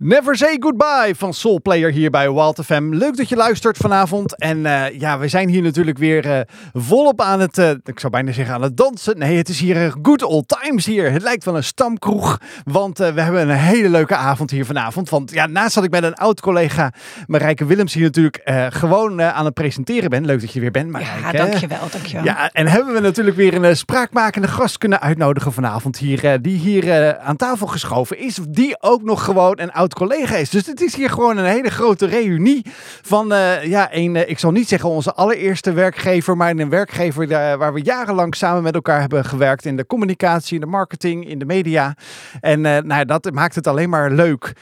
Never Say Goodbye van Soul Player hier bij Wild FM. Leuk dat je luistert vanavond. En uh, ja, we zijn hier natuurlijk weer uh, volop aan het, uh, ik zou bijna zeggen aan het dansen. Nee, het is hier good old times hier. Het lijkt wel een stamkroeg, want we hebben een hele leuke avond hier vanavond. Want ja, naast dat ik met een oud collega Marijke Willems hier natuurlijk gewoon aan het presenteren ben. Leuk dat je weer bent, Marijke. Ja, dankjewel, dankjewel. Ja, en hebben we natuurlijk weer een spraakmakende gast kunnen uitnodigen vanavond hier. die hier aan tafel geschoven is, die ook nog gewoon een oud collega is. Dus het is hier gewoon een hele grote reunie van, uh, ja, een, uh, ik zal niet zeggen onze allereerste werkgever, maar een werkgever waar we jarenlang samen met elkaar hebben gewerkt in de communicatie, in de marketing, in de media. En nou, dat maakt het alleen maar leuk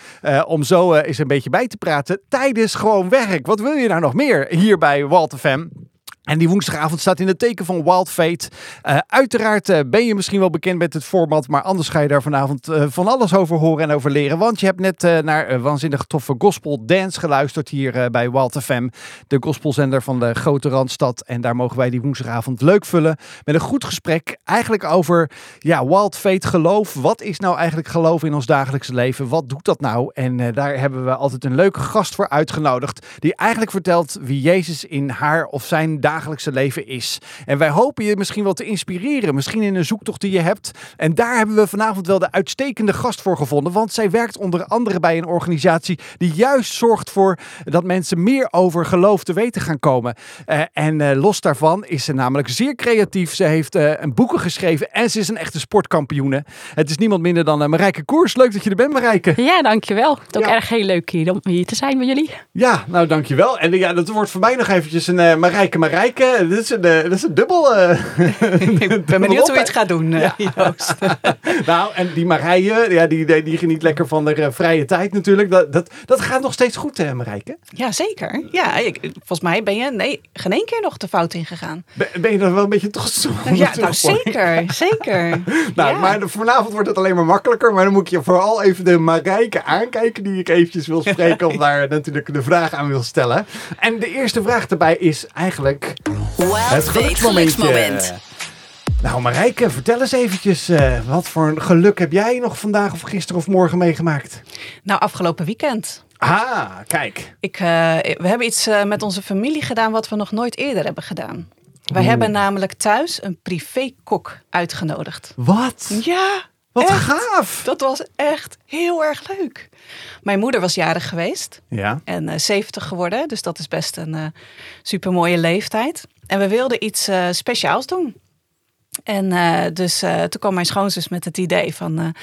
om zo eens een beetje bij te praten tijdens gewoon werk. Wat wil je nou nog meer hier bij Walter Fam? En die woensdagavond staat in het teken van Wild Fate. Uh, uiteraard uh, ben je misschien wel bekend met het format, maar anders ga je daar vanavond uh, van alles over horen en over leren. Want je hebt net naar waanzinnig toffe gospel dance geluisterd hier bij Wild FM, de gospelzender van de grote Randstad. En daar mogen wij die woensdagavond leuk vullen met een goed gesprek. Eigenlijk over ja, Wild Fate geloof. Wat is nou eigenlijk geloof in ons dagelijkse leven? Wat doet dat nou? En daar hebben we altijd een leuke gast voor uitgenodigd, die eigenlijk vertelt wie Jezus in haar of zijn dagelijkse dagelijkse leven is. En wij hopen je misschien wel te inspireren, misschien in een zoektocht die je hebt. En daar hebben we vanavond wel de uitstekende gast voor gevonden, want zij werkt onder andere bij een organisatie die juist zorgt voor dat mensen meer over geloof te weten gaan komen. Uh, en uh, los daarvan is ze namelijk zeer creatief. Ze heeft uh, een boeken geschreven en ze is een echte sportkampioene. Het is niemand minder dan Marijke Koers. Leuk dat je er bent, Marijke. Ja, dankjewel. Het is ook ja. erg heel leuk hier om hier te zijn met jullie. Ja, nou dankjewel. En ja, dat wordt voor mij nog eventjes een Marijke Marijke kijken. Dit is een, uh, dit is een dubbel. Uh, ik ben benieuwd hoe je het gaat doen, uh, ja. nou, en die Marije, ja, die, die, die geniet lekker van de vrije tijd natuurlijk. Dat, dat, dat gaat nog steeds goed, hè, Marijke? Ja, zeker. Ja, ik, volgens mij ben je nee, geen één keer nog de fout ingegaan. Ben, ben je er wel een beetje trots op? Ja, nou zeker, zeker. nou, ja. maar vanavond wordt het alleen maar makkelijker. Maar dan moet je vooral even de Marijke aankijken die ik eventjes wil spreken. of daar natuurlijk de vraag aan wil stellen. En de eerste vraag daarbij is eigenlijk... het geluksmoment. Nou Marijke, vertel eens eventjes, uh, wat voor een geluk heb jij nog vandaag of gisteren of morgen meegemaakt? Nou, afgelopen weekend. Ah, kijk. Ik, uh, we hebben iets uh, met onze familie gedaan wat we nog nooit eerder hebben gedaan. Wij Oeh. hebben namelijk thuis een privékok uitgenodigd. Wat? Ja, Wat echt. gaaf. Dat was echt heel erg leuk. Mijn moeder was jarig geweest Ja. en uh, 70 geworden, dus dat is best een uh, supermooie leeftijd. En we wilden iets uh, speciaals doen. En dus toen kwam mijn schoonzus met het idee van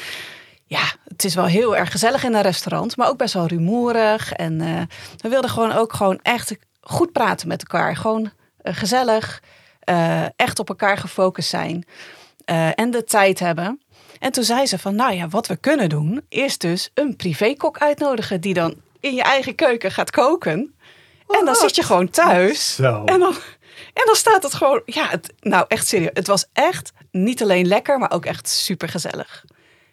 ja, het is wel heel erg gezellig in een restaurant, maar ook best wel rumoerig. En uh, we wilden gewoon ook gewoon echt goed praten met elkaar. Gewoon uh, gezellig, uh, echt op elkaar gefocust zijn en de tijd hebben. En toen zei ze van, nou ja, wat we kunnen doen, is dus een privékok uitnodigen die dan in je eigen keuken gaat koken. What? En dan zit je gewoon thuis. Zo. En dan, en dan staat het gewoon, ja, het, nou echt serieus. Het was echt niet alleen lekker, maar ook echt super gezellig.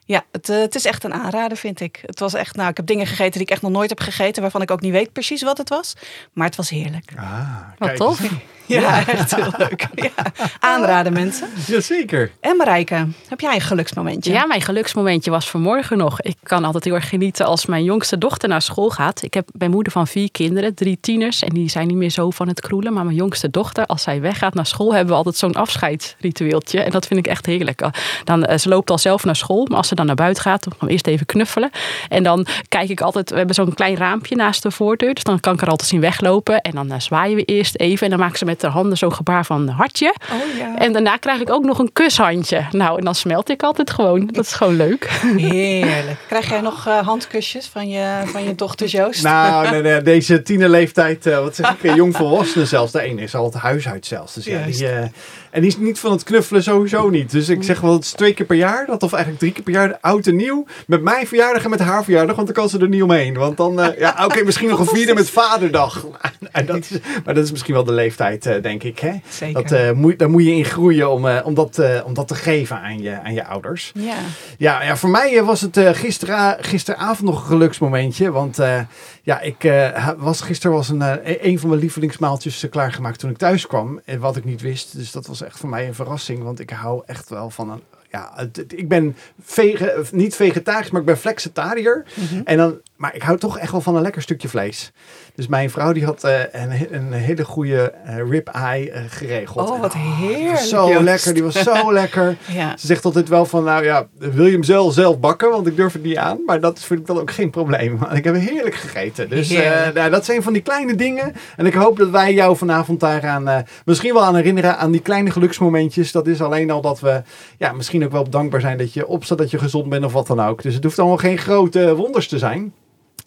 Ja, het, uh, het, is echt een aanrader, vind ik. Het was echt, nou, ik heb dingen gegeten die ik echt nog nooit heb gegeten, waarvan ik ook niet weet precies wat het was. Maar het was heerlijk. Ah, wat tof. Ja, ja, echt heel leuk. Ja. Aanraden mensen. Jazeker. En Marijke, heb jij een geluksmomentje? Ja, mijn geluksmomentje was vanmorgen nog. Ik kan altijd heel erg genieten als mijn jongste dochter naar school gaat. Ik heb ben moeder van vier kinderen, drie tieners. En die zijn niet meer zo van het kroelen. Maar mijn jongste dochter, als zij weggaat naar school, hebben we altijd zo'n afscheidsritueeltje. En dat vind ik echt heerlijk. Dan, ze loopt al zelf naar school. Maar als ze dan naar buiten gaat, dan gaan we eerst even knuffelen. En dan kijk ik altijd, we hebben zo'n klein raampje naast de voordeur. Dus dan kan ik er altijd zien weglopen. En dan uh, zwaaien we eerst even. En dan maken ze met de handen zo'n gebaar van hartje. Oh, ja. En daarna krijg ik ook nog een kushandje. Nou, en dan smelt ik altijd gewoon. Dat is gewoon leuk. Heerlijk. Krijg jij nog uh, handkusjes van je, van je dochter Joost? Nou, nee, nee, deze tienerleeftijd, uh, wat zeg ik, jongvolwassenen zelfs. De ene is al het huis uit zelfs. Dus ja, die, uh, en die is niet van het knuffelen sowieso niet. Dus ik zeg wel, het is twee keer per jaar. Dat of eigenlijk drie keer per jaar, oud en nieuw. Met mijn verjaardag en met haar verjaardag, want dan kan ze er niet omheen. Want dan, uh, ja, oké, okay, misschien nog een vierde met vaderdag. En dat is, maar dat is misschien wel de leeftijd, uh, denk ik. Hè? Zeker. Dat, uh, moet, daar moet je in groeien om, om, dat, om dat te geven aan je, aan je ouders. Ja. Ja, ja, voor mij was het gistera, gisteravond nog een geluksmomentje. Want ja, ik was, gisteren was een, een van mijn lievelingsmaaltjes klaargemaakt toen ik thuis kwam. Wat ik niet wist. Dus dat was echt voor mij een verrassing. Want ik hou echt wel van een ja, het, het, ik ben vege, niet vegetarisch, maar ik ben flexitariër. Mhm. En dan maar ik hou toch echt wel van een lekker stukje vlees. Dus mijn vrouw die had eh, een, een hele goede eh, rib-eye eh, geregeld. Oh, wat heerlijk, Zo lekker, die was zo lekker. Ja. Ze zegt altijd wel van, nou ja, wil je hem zelf, zelf bakken? Want ik durf het niet aan. Maar dat vind ik dan ook geen probleem. Want ik heb heerlijk gegeten. Dus nou, dat zijn van die kleine dingen. En ik hoop dat wij jou vanavond daaraan misschien wel aan herinneren. Aan die kleine geluksmomentjes. Dat is alleen al dat we ja, misschien ook wel dankbaar zijn dat je opstaat, dat je gezond bent of wat dan ook. Dus het hoeft allemaal geen grote wonders te zijn.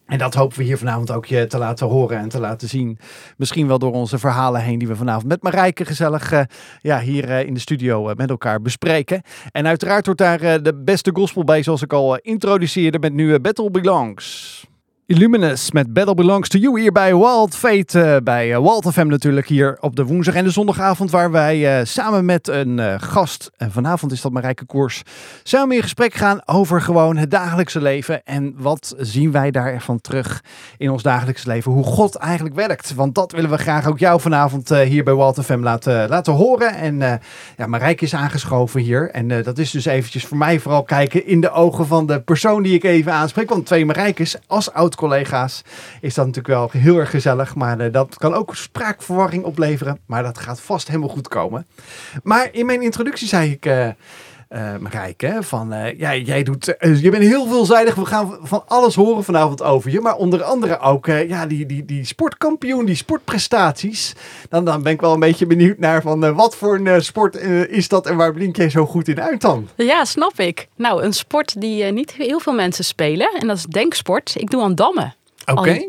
En dat hopen we hier vanavond ook je te laten horen en te laten zien. Misschien wel door onze verhalen heen die we vanavond met Marijke gezellig eh, ja, hier eh, in de studio eh, met elkaar bespreken. En uiteraard hoort daar de beste gospel bij zoals ik al introduceerde met nu Battle Belongs. Illuminous met Battle Belongs to You hier bij Wild Fate, eh, bij eh, Wild FM natuurlijk hier op de woensdag en de zondagavond waar wij eh, samen met een eh, gast, en vanavond is dat Marijke Koers, samen in gesprek gaan over gewoon het dagelijkse leven en wat zien wij daarvan terug in ons dagelijks leven, hoe God eigenlijk werkt. Want dat willen we graag ook jou vanavond eh, hier bij Wild FM laten, laten horen. En eh, ja, Marijke is aangeschoven hier en eh, dat is dus eventjes voor mij vooral kijken in de ogen van de persoon die ik even aanspreek. Want twee Marijkes als oud-collega's is dat natuurlijk wel heel erg gezellig, maar eh, dat kan ook spraakverwarring opleveren. Maar dat gaat vast helemaal goed komen. Maar in mijn introductie zei ik... eh Marijke, van eh, ja, jij doet, eh, je bent heel veelzijdig. We gaan van alles horen vanavond over je. Maar onder andere ook eh, ja, die, die, die sportkampioen, die sportprestaties. Dan, dan ben ik wel een beetje benieuwd naar van wat voor een sport is dat en waar blink jij zo goed in uit dan? Ja, snap ik. Nou, een sport die niet heel veel mensen spelen. En dat is denksport. Ik doe aan dammen.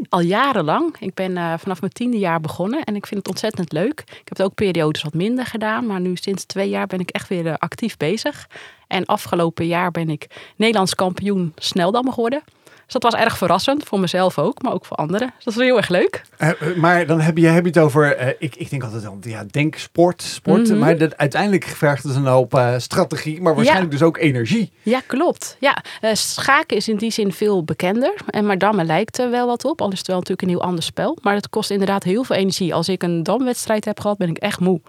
Al, jarenlang. Ik ben eh, vanaf mijn tiende jaar begonnen en ik vind het ontzettend leuk. Ik heb het ook periodes wat minder gedaan, maar nu sinds twee jaar ben ik echt weer eh, actief bezig. En afgelopen jaar ben ik Nederlands kampioen sneldammen geworden. Dus dat was erg verrassend voor mezelf ook, maar ook voor anderen. Dus dat is heel erg leuk. Eh, eh, maar dan heb je, heb je het over, eh, ik, ik denk altijd dan, ja, denk sport, sport. Mhm. Maar dat, uiteindelijk vergt het een hoop eh, strategie, maar waarschijnlijk dus ook energie. Ja, klopt. Ja, schaken is in die zin veel bekender. En maar dammen lijkt er wel wat op. Al is het wel natuurlijk een heel ander spel. Maar het kost inderdaad heel veel energie. Als ik een damwedstrijd heb gehad, ben ik echt moe.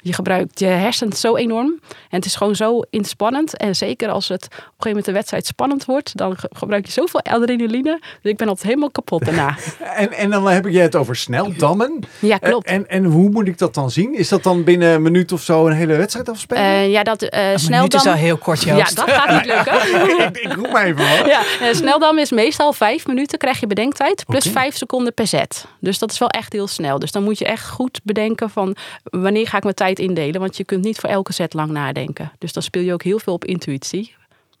Je gebruikt je hersens zo enorm. En het is gewoon zo inspannend. En zeker als het op een gegeven moment de wedstrijd spannend wordt, dan ge- gebruik je zoveel adrenaline. Dus ik ben altijd helemaal kapot daarna. En, en dan heb je het over sneldammen. Ja, klopt. Eh, en, en hoe moet ik dat dan zien? Is dat dan binnen een minuut of zo een hele wedstrijd afspelen? Eh, ja, dat uh, Een is al heel kort, Ja, dat gaat niet lukken. ik, ik roep maar even wat. Ja, eh, sneldam is meestal vijf minuten krijg je bedenktijd. Plus vijf seconden per set. Dus dat is wel echt heel snel. Dus dan moet je echt goed bedenken van wanneer ga ik mijn tijd indelen. Want je kunt niet voor elke set lang nadenken. Dus dan speel je ook heel veel op intuïtie.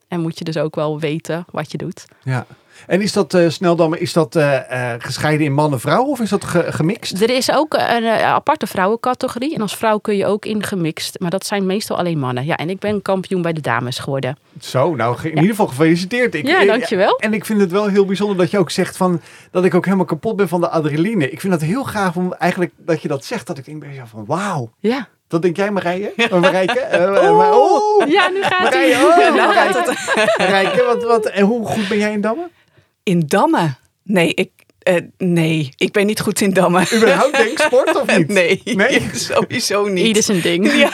En moet je dus ook wel weten wat je doet. Ja. En is dat sneldammen, is dat eh, eh, gescheiden in man-vrouw of is dat ge- gemixt? Er is ook een aparte vrouwencategorie. En als vrouw kun je ook in gemixt. Maar dat zijn meestal alleen mannen. Ja, en ik ben kampioen bij de dames geworden. Zo, nou in ieder geval gefeliciteerd. Ik, Ja, dankjewel. En ik vind het wel heel bijzonder dat je ook zegt van dat ik ook helemaal kapot ben van de adrenaline. Ik vind dat heel gaaf om eigenlijk dat je dat zegt. Dat ik denk bij van wauw. Ja. Dat denk jij Marije? Uh, Marijke? Eh, eh, maar- oh. Ja, nu gaat Marije, hij. oh, Nou. Marijke, wat, wat, en hoe goed ben jij in dammen? In dammen? Nee, ik, eh, nee, ik ben niet goed in dammen. Überhaupt denksport of niet? Nee, Nee? sowieso niet. Ieder zijn ding. Ja,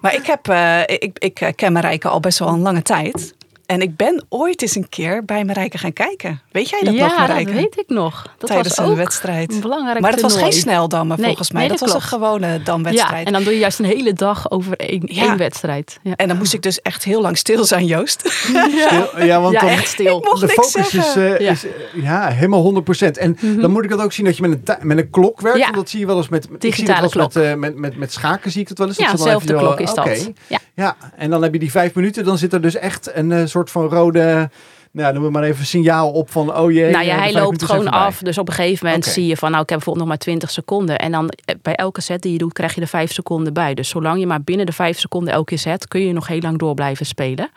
maar ik, heb, eh, ik, ik ken Marijke al best wel een lange tijd. En ik ben ooit eens een keer bij Marijke gaan kijken. Weet jij dat ja, nog, Marijke? dat weet ik nog. Dat Tijdens was een ook wedstrijd. een belangrijk Maar dat was geen sneldammen Nee, volgens mij. nee, dat, dat was een gewone damwedstrijd. Ja, en dan doe je juist een hele dag over één, Ja. één wedstrijd. Ja, En dan moest ik dus echt heel lang stil zijn, Joost. Stil- ja, want ja dan, echt stil. Ik mocht de niks focus is, eh, Ja. is eh, ja, helemaal 100%. En dan moet ik dat ook zien dat je met een, met een klok werkt. Ja. Want dat zie je wel eens met, ik zie Digitale dat wel eens met, eh, met, met, met schaken zie ik dat wel eens. Ja, dezelfde klok is dat. oké. Ja. Ja, en dan heb je die vijf minuten. Dan zit er dus echt een eh, soort van rode, nou noem maar even, signaal op van oh jee. Nou eh, ja, de hij loopt gewoon af. Dus op een gegeven moment zie je van, nou, ik heb bijvoorbeeld nog maar 20 seconden. En dan eh, bij elke set die je doet, krijg je er 5 seconden bij. Dus zolang je maar binnen de 5 seconden elke zet, kun je nog heel lang door blijven spelen.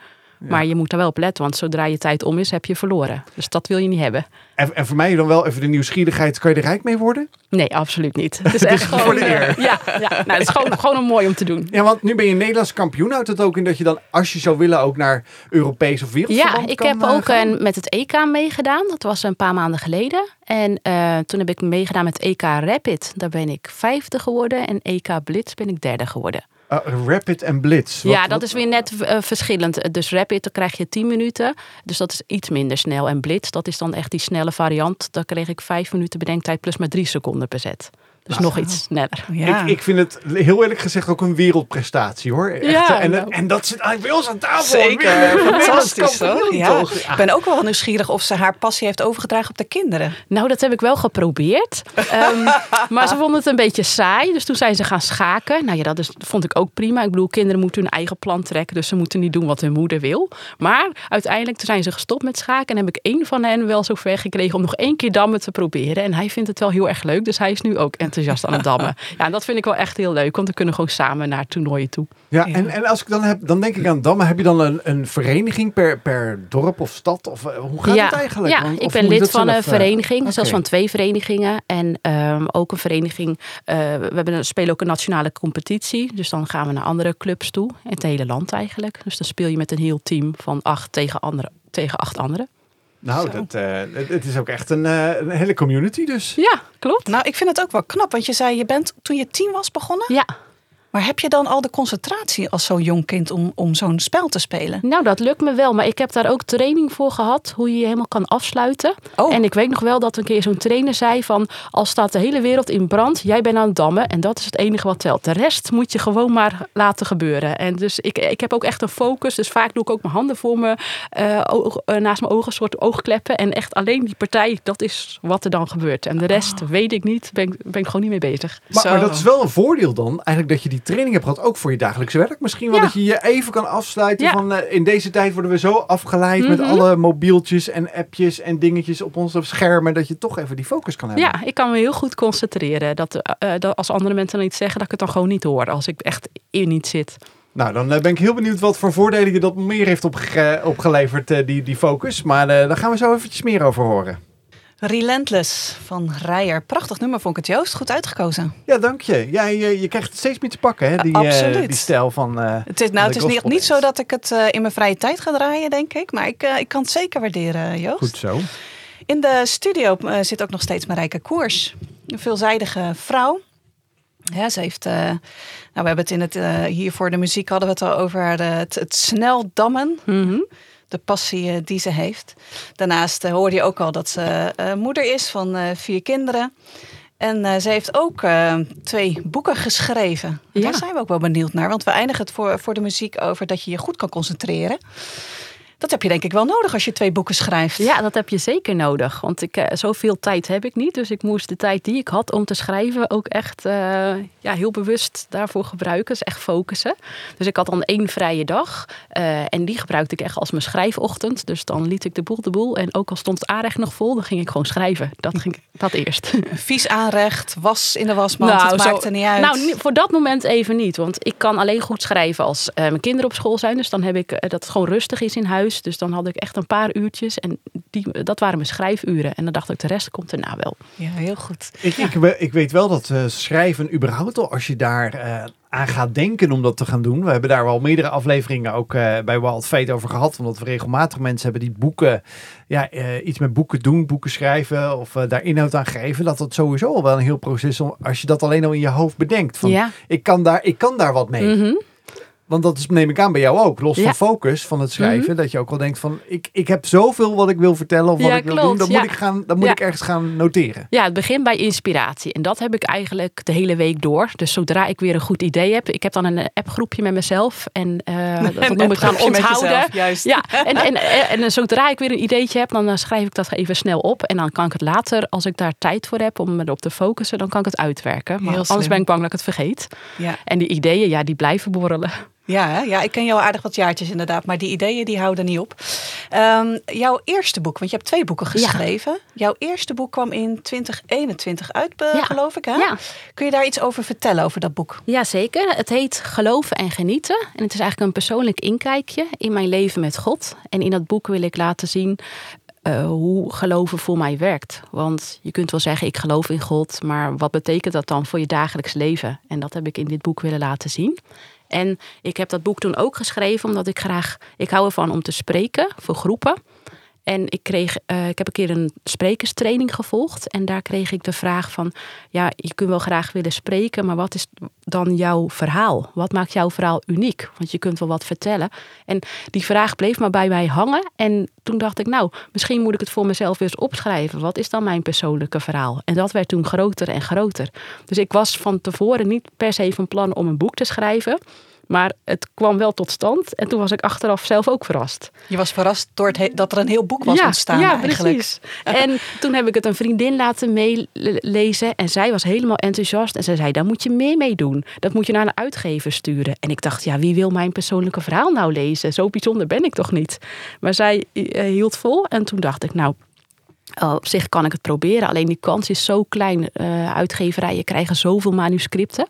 Maar je moet er wel op letten, want zodra je tijd om is, heb je verloren. Dus dat wil je niet hebben. En, en voor mij dan wel even de nieuwsgierigheid. Kan je er rijk mee worden? Nee, absoluut niet. Het is echt voor gewoon. de eer. Ja, ja nou, het is gewoon, gewoon een mooi om te doen. Ja, want nu ben je Nederlands kampioen. Houdt het ook in dat je dan, als je zou willen, ook naar Europees of wereldverband Ja, ik kan, heb eh, ook een, met het EK meegedaan. Dat was een paar maanden geleden. En eh, toen heb ik meegedaan met EK Rapid. Daar ben ik vijfde geworden. En EK Blitz ben ik derde geworden. Uh, rapid en blitz. Wat, ja, dat is weer net uh, verschillend. Dus rapid, dan krijg je 10 minuten. Dus dat is iets minder snel. En blitz, dat is dan echt die snelle variant. Daar kreeg ik 5 minuten bedenktijd plus maar 3 seconden per zet. Dus nog iets sneller. Ja. Ik, ik, vind het heel eerlijk gezegd ook een wereldprestatie hoor. Echt, ja, en, nou. en dat zit eigenlijk bij ons aan tafel. Zeker, fantastisch hoor. Ja. Ik ben ook wel nieuwsgierig of ze haar passie heeft overgedragen op de kinderen. Nou, dat heb ik wel geprobeerd. um, maar ze vonden het een beetje saai. Dus toen zijn ze gaan schaken. Nou ja, dat is, vond ik ook prima. Ik bedoel, kinderen moeten hun eigen plan trekken. Dus ze moeten niet doen wat hun moeder wil. Maar uiteindelijk toen zijn ze gestopt met schaken. En heb ik één van hen wel zo ver gekregen om nog één keer dammen te proberen. En hij vindt het wel heel erg leuk. Dus hij is nu ook enthousiast aan het dammen. Ja, en dat vind ik wel echt heel leuk, want we kunnen gewoon samen naar toernooien toe. Ja, En, en als ik dan heb, dan denk ik aan dammen. Heb je dan een, een vereniging per, per dorp of stad? Of eh, hoe gaat ja, het eigenlijk? Ja, ik ben lid van een eh, vereniging, okay. zelfs van twee verenigingen. En um, ook een vereniging, uh, we hebben, spelen ook een nationale competitie. Dus dan gaan we naar andere clubs toe, in het hele land eigenlijk. Dus dan speel je met een heel team van acht tegen, andere, tegen acht anderen. Nou, dat, uh, het is ook echt een, uh, een, hele community dus. Ja, klopt. Nou, ik vind het ook wel knap, want je zei je bent toen je tien was begonnen. Ja. Maar heb je dan al de concentratie als zo'n jong kind om, om zo'n spel te spelen? Nou, dat lukt me wel. Maar ik heb daar ook training voor gehad. Hoe je je helemaal kan afsluiten. Oh. En ik weet nog wel dat een keer zo'n trainer zei van... Als staat de hele wereld in brand, jij bent aan het dammen. En dat is het enige wat telt. De rest moet je gewoon maar laten gebeuren. En dus ik, ik heb ook echt een focus. Dus vaak doe ik ook mijn handen voor me. Uh, oog, uh, naast mijn ogen, een soort oogkleppen. En echt alleen die partij, dat is wat er dan gebeurt. En de rest oh. weet ik niet. Ben, ben ik gewoon niet mee bezig. Maar, maar dat is wel een voordeel dan. Eigenlijk dat je die training hebt gehad, ook voor je dagelijkse werk. Misschien wel ja. dat je je even kan afsluiten Ja. van uh, in deze tijd worden we zo afgeleid mm -hmm. met alle mobieltjes en appjes en dingetjes op onze schermen, dat je toch even die focus kan hebben. Ja, ik kan me heel goed concentreren. Dat, uh, dat als andere mensen dan iets zeggen, dat ik het dan gewoon niet hoor. Als ik echt in niet zit. Nou, dan ben ik heel benieuwd wat voor voordelen je dat meer heeft opge opgeleverd, die, die focus. Maar uh, daar gaan we zo eventjes meer over horen. Relentless van Rijer. Prachtig nummer vond ik het Joost. Goed uitgekozen. Ja, dank je. Ja, je, je krijgt het steeds meer te pakken, hè? Die, Absoluut. Uh, die stijl van uh, Het is, nou, het is niet, niet zo dat ik het uh, in mijn vrije tijd ga draaien, denk ik. Maar ik, ik kan het zeker waarderen, Joost. Goed zo. In de studio zit ook nog steeds Marijke Koers. Een veelzijdige vrouw. Ja, ze heeft... nou, we hebben het in het... hier voor de muziek hadden we het al over het, het snel dammen. Mm -hmm de passie die ze heeft. Daarnaast uh, hoorde je ook al dat ze uh, moeder is van vier kinderen. En ze heeft ook twee boeken geschreven. Ja. Daar zijn we ook wel benieuwd naar. Want we eindigen het voor, voor de muziek over dat je je goed kan concentreren. Dat heb je denk ik wel nodig als je twee boeken schrijft. Ja, dat heb je zeker nodig. Want ik, uh, zoveel tijd heb ik niet. Dus ik moest de tijd die ik had om te schrijven ook echt uh, ja, heel bewust daarvoor gebruiken. Dus echt focussen. Dus ik had dan één vrije dag. Uh, en die gebruikte ik echt als mijn schrijfochtend. Dus dan liet ik de boel de boel. En ook al stond het aanrecht nog vol, dan ging ik gewoon schrijven. Dat ging dat eerst. Vies aanrecht, was in de wasmand, nou, het maakte niet uit. Nou, voor dat moment even niet. Want ik kan alleen goed schrijven als mijn kinderen op school zijn. Dus dan heb ik dat het gewoon rustig is in huis. Dus dan had ik echt een paar uurtjes en die, dat waren mijn schrijfuren. En dan dacht ik, de rest komt erna wel. Ja, heel goed. Ik, ja. ik, ik weet wel dat uh, schrijven überhaupt al, als je daar uh, aan gaat denken om dat te gaan doen. We hebben daar wel meerdere afleveringen ook uh, bij Wild Fate over gehad. Omdat we regelmatig mensen hebben die boeken, ja, iets met boeken doen, boeken schrijven of daar inhoud aan geven. Dat dat sowieso al wel een heel proces is als je dat alleen al in je hoofd bedenkt. Van, ja. ik, kan daar, ik kan daar wat mee. Mm -hmm. Want dat is, neem ik aan bij jou ook. Los ja. van focus van het schrijven. Mm -hmm. Dat je ook wel denkt van ik, ik heb zoveel wat ik wil vertellen of wat ja, ik wil klopt. doen. Dan ja. moet, ik, gaan, dan moet ik ergens gaan noteren. Ja, het begint bij inspiratie. En dat heb ik eigenlijk de hele week door. Dus zodra ik weer een goed idee heb. Ik heb dan een appgroepje met mezelf. En uh, dat, dat noem ik dan onthouden. Jezelf, juist. Ja, en, en, en, en, zodra ik weer een ideetje heb, dan schrijf ik dat even snel op. En dan kan ik het later, als ik daar tijd voor heb om me erop te focussen, dan kan ik het uitwerken. Maar anders ben ik bang dat ik het vergeet. Ja. En die ideeën, ja, die blijven borrelen. Ja, ja, ik ken jou aardig wat jaartjes inderdaad, maar die ideeën die houden niet op. Um, jouw eerste boek, want je hebt twee boeken geschreven. Ja. Jouw eerste boek kwam in 2021 uit, ja. geloof ik. Hè? Ja. Kun je daar iets over vertellen, over dat boek? Jazeker. Het heet Geloven en Genieten. En het is eigenlijk een persoonlijk inkijkje in mijn leven met God. En in dat boek wil ik laten zien uh, hoe geloven voor mij werkt. Want je kunt wel zeggen, ik geloof in God, maar wat betekent dat dan voor je dagelijks leven? En dat heb ik in dit boek willen laten zien. En ik heb dat boek toen ook geschreven omdat ik graag, ik hou ervan om te spreken voor groepen. En ik, kreeg, uh, ik heb een keer een sprekerstraining gevolgd. En daar kreeg ik de vraag van, ja, je kunt wel graag willen spreken, maar wat is dan jouw verhaal? Wat maakt jouw verhaal uniek? Want je kunt wel wat vertellen. En die vraag bleef maar bij mij hangen. En toen dacht ik, nou, misschien moet ik het voor mezelf eens opschrijven. Wat is dan mijn persoonlijke verhaal? En dat werd toen groter en groter. Dus ik was van tevoren niet per se van plan om een boek te schrijven. Maar het kwam wel tot stand. En toen was ik achteraf zelf ook verrast. Je was verrast door het dat er een heel boek was ontstaan ja, eigenlijk. Precies. En toen heb ik het een vriendin laten meelezen. En zij was helemaal enthousiast. En zij zei, daar moet je meer mee doen. Dat moet je naar een uitgever sturen. En ik dacht, ja, wie wil mijn persoonlijke verhaal nou lezen? Zo bijzonder ben ik toch niet? Maar zij eh, hield vol. En toen dacht ik, nou, op zich kan ik het proberen, alleen die kans is zo klein. Uh, uitgeverijen krijgen zoveel manuscripten.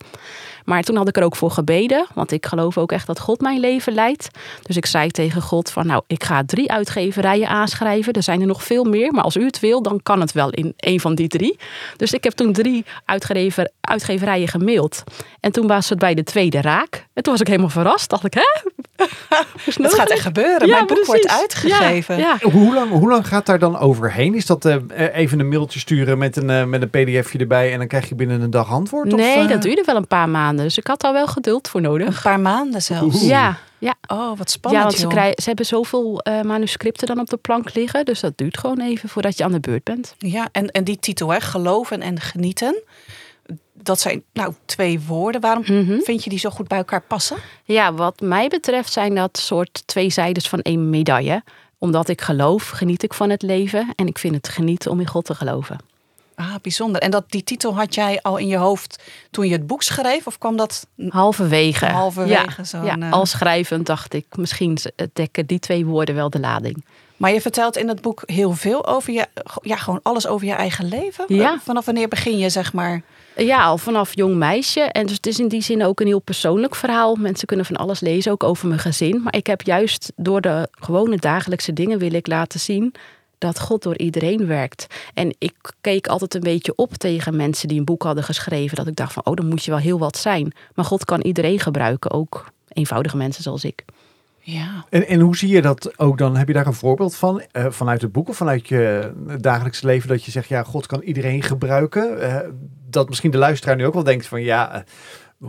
Maar toen had ik er ook voor gebeden, want ik geloof ook echt dat God mijn leven leidt. Dus ik zei tegen God van nou, ik ga drie uitgeverijen aanschrijven. Er zijn er nog veel meer, maar als u het wil, dan kan het wel in een van die drie. Dus ik heb toen drie uitgever, uitgeverijen gemaild. En toen was het bij de tweede raak. En toen was ik helemaal verrast. Dacht ik, hè? Het gaat echt gebeuren. Mijn boek wordt uitgegeven. Ja, Hoe, lang, hoe lang gaat daar dan overheen? Is dat uh, even een mailtje sturen met een, uh, met een pdfje erbij en dan krijg je binnen een dag antwoord? Nee, of, uh... dat duurde wel een paar maanden. Dus ik had daar wel geduld voor nodig. Een paar maanden zelfs? Ja. Ja. Oh, wat spannend. Ja, want ze, krijgen, ze hebben zoveel uh, manuscripten dan op de plank liggen. Dus dat duurt gewoon even voordat je aan de beurt bent. Ja, en, en die titel, hè, geloven en genieten. Dat zijn nou twee woorden. Waarom mhm. vind je die zo goed bij elkaar passen? Ja, wat mij betreft zijn dat soort twee zijdes van één medaille. Omdat ik geloof, geniet ik van het leven. En ik vind het genieten om in God te geloven. Ah, bijzonder. En dat, die titel had jij al in je hoofd toen je het boek schreef? Of kwam dat halverwege? Halverwege. Ja, ja. Uh... al schrijvend dacht ik, misschien dekken die twee woorden wel de lading. Maar je vertelt in het boek heel veel over je, ja, gewoon alles over je eigen leven. Ja. Vanaf wanneer begin je, zeg maar? Ja, al vanaf jong meisje. En dus het is in die zin ook een heel persoonlijk verhaal. Mensen kunnen van alles lezen, ook over mijn gezin. Maar ik heb juist door de gewone dagelijkse dingen wil ik laten zien dat God door iedereen werkt. En ik keek altijd een beetje op tegen mensen die een boek hadden geschreven. Dat ik dacht van, oh, dan moet je wel heel wat zijn. Maar God kan iedereen gebruiken, ook eenvoudige mensen zoals ik. Ja. En, en hoe zie je dat ook dan? Heb je daar een voorbeeld van? Uh, vanuit het boek of vanuit je dagelijks leven? Dat je zegt, ja, God kan iedereen gebruiken. Uh, dat misschien de luisteraar nu ook wel denkt van, ja... Uh,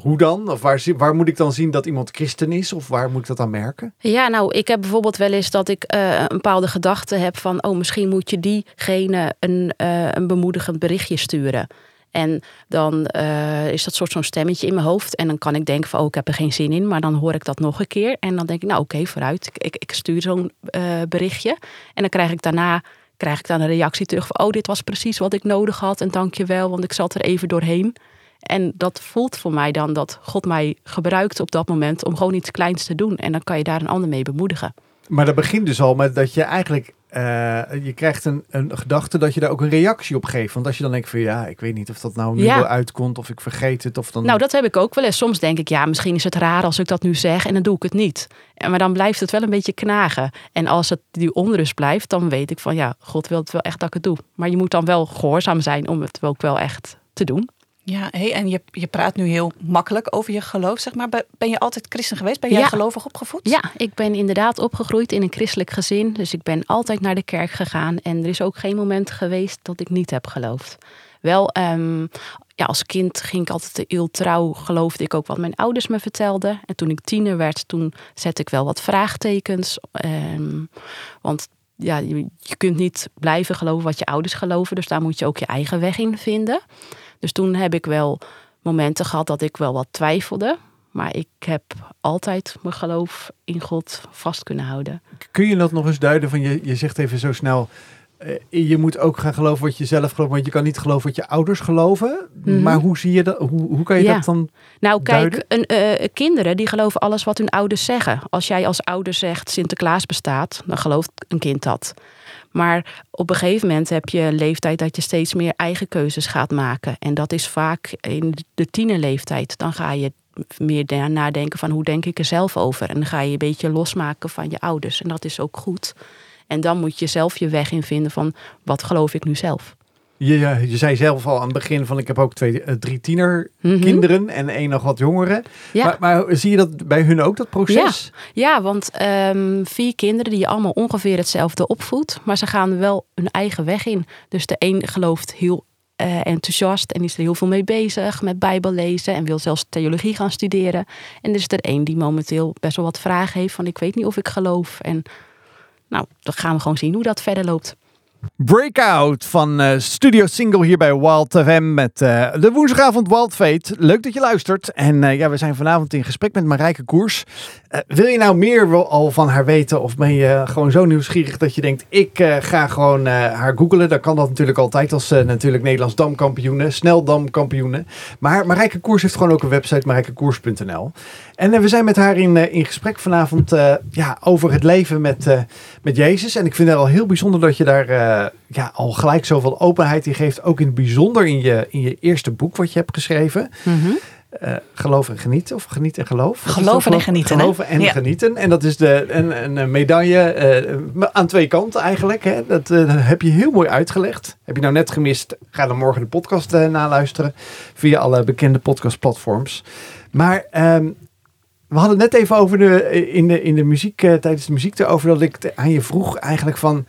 hoe dan? Of waar, waar moet ik dan zien dat iemand christen is? Of waar moet ik dat dan merken? Ja, nou, ik heb bijvoorbeeld wel eens dat ik uh, een bepaalde gedachte heb van... oh, misschien moet je diegene een, uh, een bemoedigend berichtje sturen. En dan uh, is dat soort zo'n stemmetje in mijn hoofd. En dan kan ik denken van, oh, ik heb er geen zin in. Maar dan hoor ik dat nog een keer. En dan denk ik, nou oké, vooruit. Ik, ik, ik stuur zo'n berichtje. En dan krijg ik daarna krijg ik dan een reactie terug van... oh, dit was precies wat ik nodig had en dank je wel, want ik zat er even doorheen. En dat voelt voor mij dan dat God mij gebruikt op dat moment om gewoon iets kleins te doen. En dan kan je daar een ander mee bemoedigen. Maar dat begint dus al met dat je eigenlijk, uh, je krijgt een, een gedachte dat je daar ook een reactie op geeft. Want als je dan denkt van ja, ik weet niet of dat nou nu ja. wel uitkomt of ik vergeet het. Of dan... Nou, dat heb ik ook wel eens. Soms denk ik, ja, misschien is het raar als ik dat nu zeg en dan doe ik het niet. En, maar dan blijft het wel een beetje knagen. En als het die onrust blijft, dan weet ik van ja, God wil het wel echt dat ik het doe. Maar je moet dan wel gehoorzaam zijn om het ook wel echt te doen. Ja, hey, en je, je praat nu heel makkelijk over je geloof, zeg maar. Ben je altijd christen geweest? Ben jij ja. gelovig opgevoed? Ja, ik ben inderdaad opgegroeid in een christelijk gezin. Dus ik ben altijd naar de kerk gegaan. En er is ook geen moment geweest dat ik niet heb geloofd. Wel, um, ja, als kind ging ik altijd heel trouw, geloofde ik ook wat mijn ouders me vertelden. En toen ik tiener werd, toen zette ik wel wat vraagtekens. Um, want ja, je, je kunt niet blijven geloven wat je ouders geloven. Dus daar moet je ook je eigen weg in vinden. Dus toen heb ik wel momenten gehad dat ik wel wat twijfelde. Maar ik heb altijd mijn geloof in God vast kunnen houden. Kun je dat nog eens duiden? Van je, je zegt even zo snel. Uh, je moet ook gaan geloven wat je zelf gelooft, want je kan niet geloven wat je ouders geloven. Mm -hmm. Maar hoe zie je dat? Hoe, hoe kan je ja. dat dan? Nou, kijk, een, uh, kinderen die geloven alles wat hun ouders zeggen. Als jij als ouder zegt Sinterklaas bestaat, dan gelooft een kind dat. Maar op een gegeven moment heb je leeftijd dat je steeds meer eigen keuzes gaat maken. En dat is vaak in de tienerleeftijd. Dan ga je meer nadenken van hoe denk ik er zelf over. En dan ga je een beetje losmaken van je ouders. En dat is ook goed. En dan moet je zelf je weg in vinden van wat geloof ik nu zelf. Je, je zei zelf al aan het begin van ik heb ook twee, eh, drie tienerkinderen Mhm. en één nog wat jongeren. Ja. Maar, maar zie je dat bij hun ook, dat proces? Ja, want ehm, vier kinderen die je allemaal ongeveer hetzelfde opvoedt, maar ze gaan wel hun eigen weg in. Dus de een gelooft heel eh, enthousiast en is er heel veel mee bezig met Bijbel lezen en wil zelfs theologie gaan studeren. En er is er één die momenteel best wel wat vragen heeft van ik weet niet of ik geloof. En nou, dan gaan we gewoon zien hoe dat verder loopt. Breakout van eh, Studio Single hier bij Wild FM met eh, de woensdagavond Wild Fate. Leuk dat je luistert. En eh, ja, we zijn vanavond in gesprek met Marijke Koers. Wil je nou meer al van haar weten of ben je gewoon zo nieuwsgierig dat je denkt ik ga gewoon haar googlen. Dan kan dat natuurlijk altijd als natuurlijk Nederlands damkampioene, sneldamkampioene. Maar Marijke Koers heeft gewoon ook een website marijkekoers.nl. En eh, we zijn met haar in, eh, in gesprek vanavond eh, ja, over het leven met, met Jezus. En ik vind het al heel bijzonder dat je daar ja, al gelijk zoveel openheid in geeft. Ook in het bijzonder in je, in je eerste boek wat je hebt geschreven. Eh, geloof en genieten of geniet en geloof. Geloven en genieten? Geloven en Ja. genieten. En dat is de, een, een, medaille aan twee kanten eigenlijk. Hè? Dat heb je heel mooi uitgelegd. Heb je nou net gemist? Ga dan morgen de podcast naluisteren. Via alle bekende podcastplatforms. Maar ehm, we hadden het net even over de, in, de, in de muziek, eh, tijdens de muziek erover dat ik aan je vroeg eigenlijk van...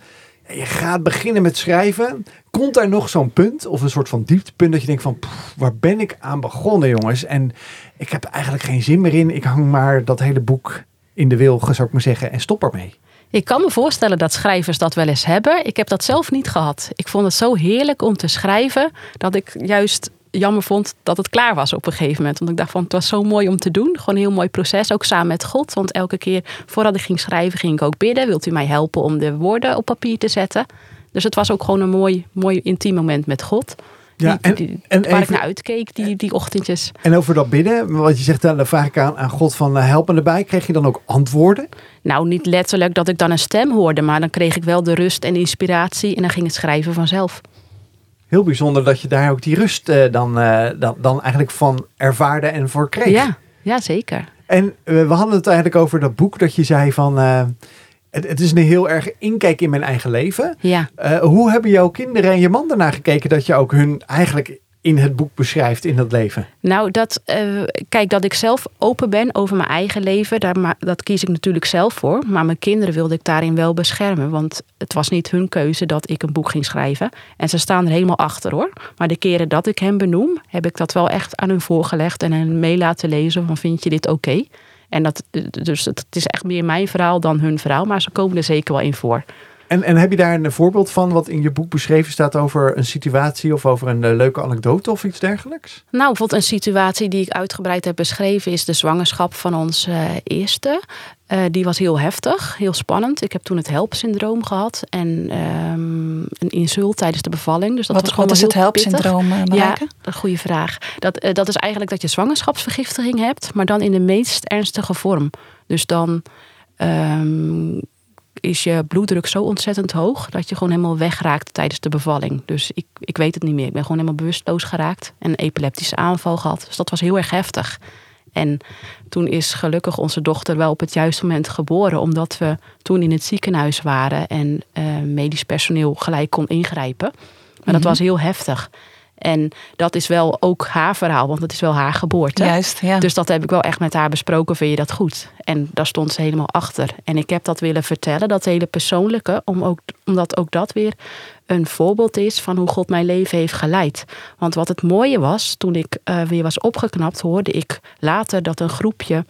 Je gaat beginnen met schrijven. Komt daar nog zo'n punt of een soort van dieptepunt dat je denkt van... "Poeh, waar ben ik aan begonnen jongens? En ik heb eigenlijk geen zin meer in. Ik hang maar dat hele boek in de wilgen, zou ik maar zeggen. En stop ermee. Ik kan me voorstellen dat schrijvers dat wel eens hebben. Ik heb dat zelf niet gehad. Ik vond het zo heerlijk om te schrijven dat ik juist jammer vond dat het klaar was op een gegeven moment. Want ik dacht van het was zo mooi om te doen. Gewoon een heel mooi proces, ook samen met God. Want elke keer voordat ik ging schrijven ging ik ook bidden. Wilt u mij helpen om de woorden op papier te zetten? Dus het was ook gewoon een mooi, mooi intiem moment met God. Ja, en- die- en waar ik naar uitkeek die, die ochtendjes. En over dat bidden, wat je zegt, dan vraag ik aan, aan God van eh, help me erbij. Kreeg je dan ook antwoorden? Nou, niet letterlijk dat ik dan een stem hoorde, maar dan kreeg ik wel de rust en inspiratie en dan ging het schrijven vanzelf. Heel bijzonder dat je daar ook die rust eh, dan, eh, dan, dan eigenlijk van ervaarde en voor kreeg. Ja, ja, zeker. En eh, we hadden het eigenlijk over dat boek dat je zei van... het, het is een heel erg inkijk in mijn eigen leven. Ja. Hoe hebben jouw kinderen en je man ernaar gekeken dat je ook hun eigenlijk in het boek beschrijft in dat leven? Nou, dat, eh, kijk, dat ik zelf open ben over mijn eigen leven, daar, dat kies ik natuurlijk zelf voor. Maar mijn kinderen wilde ik daarin wel beschermen. Want het was niet hun keuze dat ik een boek ging schrijven. En ze staan er helemaal achter hoor. Maar de keren dat ik hen benoem, heb ik dat wel echt aan hun voorgelegd en hen mee laten lezen van vind je dit oké? En dat, dus het is echt meer mijn verhaal dan hun verhaal, maar ze komen er zeker wel in voor. En, en heb je daar een voorbeeld van wat in je boek beschreven staat over een situatie of over een eh, leuke anekdote of iets dergelijks? Nou, bijvoorbeeld een situatie die ik uitgebreid heb beschreven is de zwangerschap van ons eh, eerste. Eh, die was heel heftig, heel spannend. Ik heb toen het helpsyndroom gehad en ehm, een insult tijdens de bevalling. Dus dat Wat, was gewoon wat is het helpsyndroom, Marijke? Ja, een goede vraag. Dat, dat is eigenlijk dat je zwangerschapsvergiftiging hebt, maar dan in de meest ernstige vorm. Dus dan ehm, is je bloeddruk zo ontzettend hoog dat je gewoon helemaal wegraakt tijdens de bevalling. Dus ik, ik weet het niet meer. Ik ben gewoon helemaal bewusteloos geraakt en een epileptische aanval gehad. Dus dat was heel erg heftig. En toen is gelukkig onze dochter wel op het juiste moment geboren, omdat we toen in het ziekenhuis waren en eh, medisch personeel gelijk kon ingrijpen. Maar dat was heel heftig. En dat is wel ook haar verhaal, want het is wel haar geboorte. Juist, ja. Dus dat heb ik wel echt met haar besproken. Vind je dat goed? En daar stond ze helemaal achter. En ik heb dat willen vertellen, dat hele persoonlijke, om ook, omdat ook dat weer een voorbeeld is van hoe God mijn leven heeft geleid. Want wat het mooie was, toen ik eh, weer was opgeknapt, hoorde ik later dat een groepje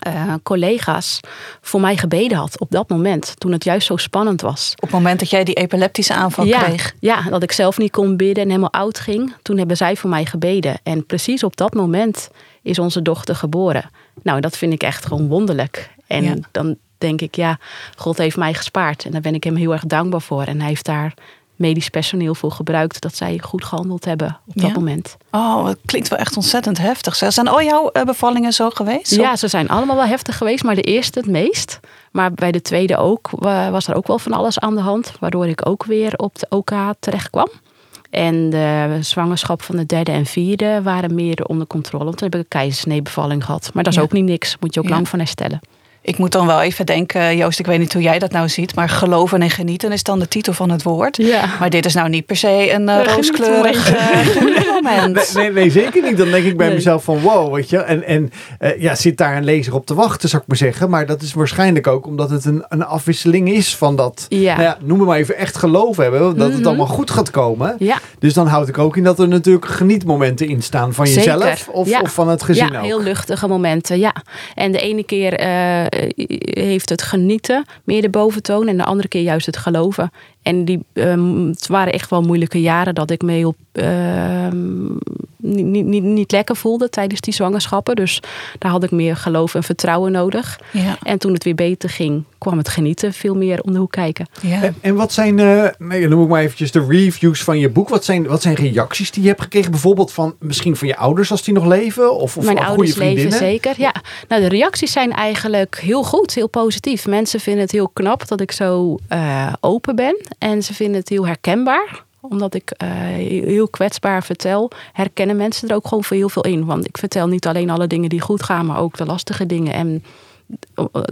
eh, collega's voor mij gebeden had op dat moment, toen het juist zo spannend was. Op het moment dat jij die epileptische aanval Ja, kreeg. ja, dat ik zelf niet kon bidden en helemaal oud ging. Toen hebben zij voor mij gebeden. En precies op dat moment is onze dochter geboren. Nou, dat vind ik echt gewoon wonderlijk. En Ja. dan denk ik, ja, God heeft mij gespaard. En daar ben ik hem heel erg dankbaar voor. En hij heeft daar medisch personeel voor gebruikt. Dat zij goed gehandeld hebben op dat Ja. moment. Oh, het klinkt wel echt ontzettend heftig. zeg. Zijn al jouw eh, bevallingen zo geweest? Ja, ze zijn allemaal wel heftig geweest, maar de eerste het meest. Maar bij de tweede ook wa- was er ook wel van alles aan de hand, waardoor ik ook weer op de OK terecht kwam. En de zwangerschap van de derde en vierde waren meer onder controle. Want toen heb ik een keizersneebevalling gehad. Maar dat is Ja. ook niet niks. Moet je ook Ja. lang van herstellen. Ik moet dan wel even denken, Joost, ik weet niet hoe jij dat nou ziet, maar geloven en genieten is dan de titel van het woord. Ja. Maar dit is nou niet per se een uh, rooskleurig uh, moment. Nee, nee, nee, zeker niet. Dan denk ik bij Nee. mezelf van wow, weet je. En, en eh, ja, zit daar een lezer op te wachten, zou ik maar zeggen. Maar dat is waarschijnlijk ook omdat het een, een afwisseling is van dat, Ja. nou ja, noem het maar even echt geloof hebben. Dat het Mhm. allemaal goed gaat komen. Ja, Dus dan houd ik ook in dat er natuurlijk genietmomenten in staan van Zeker. jezelf of, Ja. of van het gezin ja ook. heel luchtige momenten, ja. En de ene keer eh, heeft het genieten meer de boventoon en de andere keer juist het geloven. En die, ehm, het waren echt wel moeilijke jaren dat ik me heel ehm, niet, niet, niet, niet lekker voelde tijdens die zwangerschappen. Dus daar had ik meer geloof en vertrouwen nodig. Ja, En toen het weer beter ging, kwam het genieten veel meer om de hoek kijken. ja. En, en wat zijn, eh nee, noem ik maar eventjes de reviews van je boek. Wat zijn, wat zijn reacties die je hebt gekregen? Bijvoorbeeld van misschien van je ouders als die nog leven? Of, of Mijn van ouders goede leven vriendinnen? zeker. Ja. Nou, de reacties zijn eigenlijk heel goed, heel positief. Mensen vinden het heel knap dat ik zo eh, open ben. En ze vinden het heel herkenbaar omdat ik eh, heel kwetsbaar vertel, herkennen mensen er ook gewoon voor heel veel in. Want ik vertel niet alleen alle dingen die goed gaan, maar ook de lastige dingen. En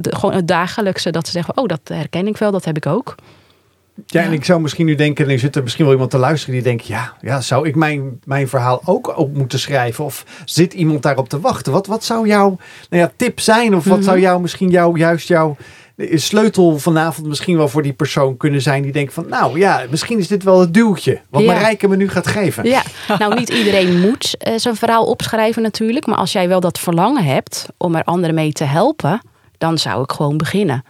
de- gewoon het dagelijkse, dat ze zeggen, oh, dat herken ik wel, dat heb ik ook. Ja, en ik zou misschien nu denken, er zit er misschien wel iemand te luisteren die denkt, ja, ja zou ik mijn, mijn verhaal ook op moeten schrijven? Of zit iemand daarop te wachten? Wat, wat zou jouw nou ja, tip zijn? Of wat Mhm. zou jou misschien jou, juist jouw eh, sleutel vanavond misschien wel voor die persoon kunnen zijn die denkt van, nou ja, misschien is dit wel het duwtje wat Ja. Marijke me nu gaat geven. Ja, nou niet iedereen moet eh, zijn verhaal opschrijven natuurlijk. Maar als jij wel dat verlangen hebt om er anderen mee te helpen, dan zou ik gewoon beginnen.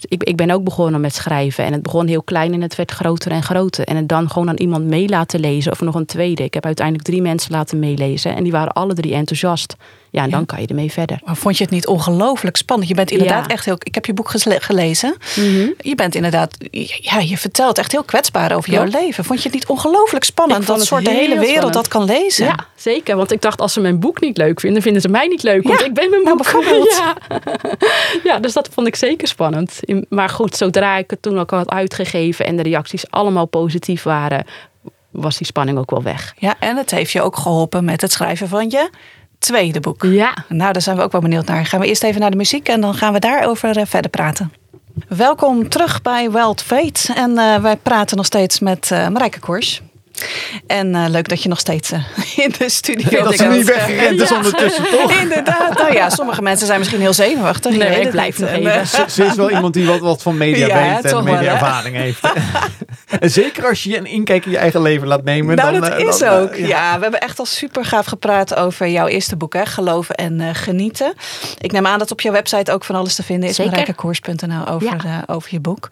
Ik, ik ben ook begonnen met schrijven en het begon heel klein en het werd groter en groter. En het dan gewoon aan iemand mee laten lezen of nog een tweede. Ik heb uiteindelijk drie mensen laten meelezen en die waren alle drie enthousiast. Ja, en dan kan je ermee verder. Maar vond je het niet ongelooflijk spannend? Je bent inderdaad Ja. echt heel. Ik heb je boek gelezen. Je bent inderdaad. Ja, je vertelt echt heel kwetsbaar over jouw leven. Vond je het niet ongelooflijk spannend dat het soort de hele wereld spannend. dat kan lezen? Ja, zeker. Want ik dacht, als ze mijn boek niet leuk vinden, vinden ze mij niet leuk. Want Ja, ik ben mijn nou, boek. bijvoorbeeld. Ja. ja, dus dat vond ik zeker spannend. Maar goed, zodra ik het toen ook had uitgegeven en de reacties allemaal positief waren, was die spanning ook wel weg. Ja, en het heeft je ook geholpen met het schrijven van je tweede boek. Ja, Nou, daar zijn we ook wel benieuwd naar. Gaan we eerst even naar de muziek en dan gaan we daarover eh, verder praten. Welkom terug bij Wild Fate. En eh, wij praten nog steeds met eh Marijke Kors. En eh, leuk dat je nog steeds eh, in de studio dat ze bent. niet weggerend is Ja. ondertussen, toch? Inderdaad. Nou ja, sommige mensen zijn misschien heel zenuwachtig. Nee, weet ik het blijf nog En, even. eh, Ze, ze is wel iemand die wat, wat van media Ja, weet en media-ervaring heeft. en zeker als je je een inkijk in je eigen leven laat nemen. Nou, dan, dat eh, is dan, eh, ook. ja. we hebben echt al super gaaf gepraat over jouw eerste boek, hè? Geloven en eh, Genieten. Ik neem aan dat op jouw website ook van alles te vinden is. Zeker. Marijkekoers.nl over, Ja. eh, over je boek.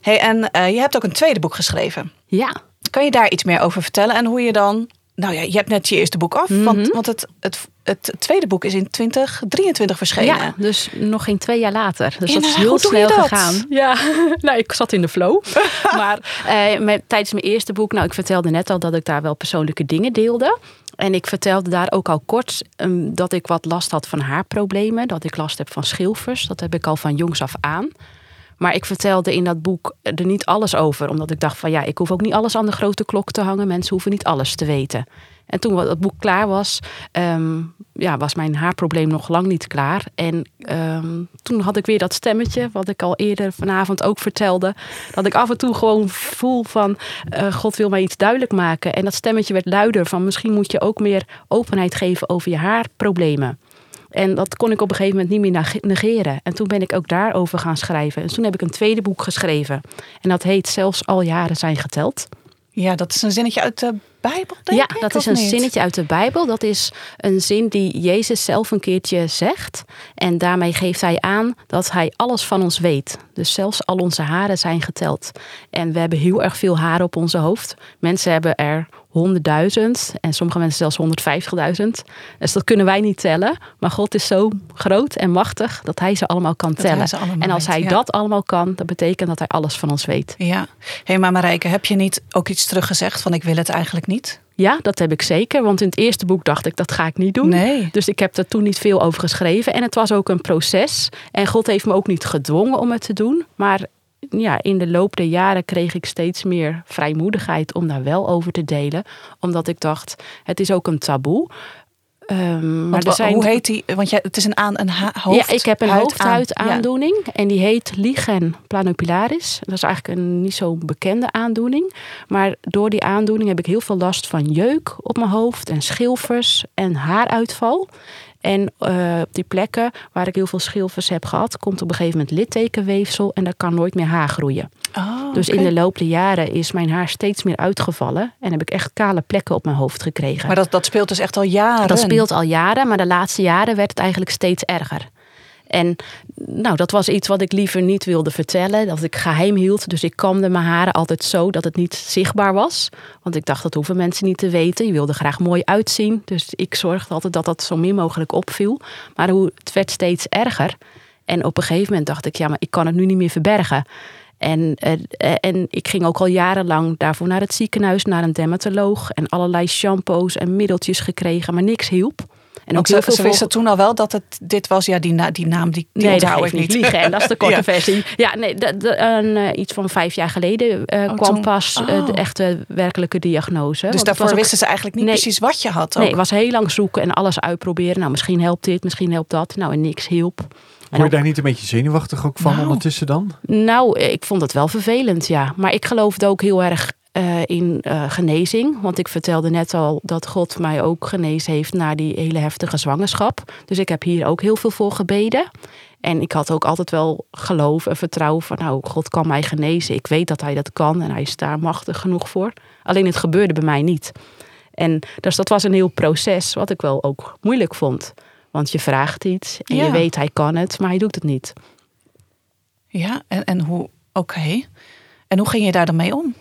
Hey, en eh, je hebt ook een tweede boek geschreven. ja. Kan je daar iets meer over vertellen? En hoe je dan... Nou ja, je hebt net je eerste boek af. Mhm. Want, want het, het, het tweede boek is in 2023 verschenen. Ja, dus nog geen twee jaar later. Dus dat is heel snel gegaan. Ja, nou, ik zat in de flow. maar eh, met, tijdens mijn eerste boek, nou, ik vertelde net al dat ik daar wel persoonlijke dingen deelde. En ik vertelde daar ook al kort ehm, dat ik wat last had van haarproblemen. Dat ik last heb van schilfers. Dat heb ik al van jongs af aan. Maar ik vertelde in dat boek er niet alles over. Omdat ik dacht van ja, ik hoef ook niet alles aan de grote klok te hangen. Mensen hoeven niet alles te weten. En toen het boek klaar was, ehm, ja, was mijn haarprobleem nog lang niet klaar. En ehm, toen had ik weer dat stemmetje, wat ik al eerder vanavond ook vertelde. Dat ik af en toe gewoon voel van, eh, God wil mij iets duidelijk maken. En dat stemmetje werd luider van, misschien moet je ook meer openheid geven over je haarproblemen. En dat kon ik op een gegeven moment niet meer negeren. En toen ben ik ook daarover gaan schrijven. En toen heb ik een tweede boek geschreven. En dat heet Zelfs al jaren zijn geteld. Ja, dat is een zinnetje uit de Bijbel, denk ja, ik, dat of is een niet? zinnetje uit de Bijbel. Dat is een zin die Jezus zelf een keertje zegt. En daarmee geeft hij aan dat hij alles van ons weet. Dus zelfs al onze haren zijn geteld. En we hebben heel erg veel haren op onze hoofd. Mensen hebben er 100.000 en sommige mensen zelfs 150.000. Dus dat kunnen wij niet tellen. Maar God is zo groot en machtig dat hij ze allemaal kan tellen. allemaal en als hij ja. dat allemaal kan, dat betekent dat hij alles van ons weet. Ja. Hé, maar Marijke, heb je niet ook iets teruggezegd van ik wil het eigenlijk niet? Ja, dat heb ik zeker. Want in het eerste boek dacht ik, dat ga ik niet doen. Nee. Dus ik heb er toen niet veel over geschreven. En het was ook een proces. En God heeft me ook niet gedwongen om het te doen. Maar ja, in de loop der jaren kreeg ik steeds meer vrijmoedigheid om daar wel over te delen. Omdat ik dacht, het is ook een taboe. Ehm, maar er zijn hoe heet die? Want jij, het is een aan een hoofd. ja, ik heb een huid- hoofdhuidaandoening en die heet lichen planopilaris. Dat is eigenlijk een niet zo bekende aandoening. Maar door die aandoening heb ik heel veel last van jeuk op mijn hoofd en schilfers en haaruitval. En eh, op die plekken waar ik heel veel schilfers heb gehad, komt op een gegeven moment littekenweefsel en daar kan nooit meer haar groeien. Oh, Dus in de loop der jaren is mijn haar steeds meer uitgevallen en heb ik echt kale plekken op mijn hoofd gekregen. Maar dat, dat speelt dus echt al jaren. Dat speelt al jaren, maar de laatste jaren werd het eigenlijk steeds erger. En nou, dat was iets wat ik liever niet wilde vertellen, dat ik geheim hield. Dus ik kamde mijn haren altijd zo dat het niet zichtbaar was. Want ik dacht, dat hoeven mensen niet te weten. Je wilde graag mooi uitzien. Dus ik zorgde altijd dat dat zo min mogelijk opviel. Maar hoe, het werd steeds erger. En op een gegeven moment dacht ik, ja, maar ik kan het nu niet meer verbergen. En, eh, en ik ging ook al jarenlang daarvoor naar het ziekenhuis, naar een dermatoloog. En allerlei shampoos en middeltjes gekregen, maar niks hielp. En heel ze, veel ze wisten toen al wel dat het dit was. Ja, die, na, die naam die, die Nee, onthoud ik niet liegen. En dat is de korte Ja. versie. Ja, nee, de, de, een, eh, iets van vijf jaar geleden eh, Oh, kwam toen- pas eh, de oh. echte werkelijke diagnose. Dus daarvoor ook- wisten ze eigenlijk niet Nee. precies wat je had. Ook. Nee, het was heel lang zoeken en alles uitproberen. Nou, misschien helpt dit, misschien helpt dat. Nou, en niks hielp. En Word je ook- daar niet een beetje zenuwachtig ook van Nou. ondertussen dan? Nou, ik vond het wel vervelend, ja. Maar ik geloofde ook heel erg eh, in eh, genezing. Want ik vertelde net al dat God mij ook genezen heeft na die hele heftige zwangerschap. Dus ik heb hier ook heel veel voor gebeden. En ik had ook altijd wel geloof en vertrouwen van, nou, God kan mij genezen. Ik weet dat hij dat kan en hij is daar machtig genoeg voor. Alleen het gebeurde bij mij niet. En dus dat was een heel proces wat ik wel ook moeilijk vond. Want je vraagt iets en Ja. je weet hij kan het, maar hij doet het niet. Ja, en, en hoe... Oké. En hoe ging je daar dan mee om?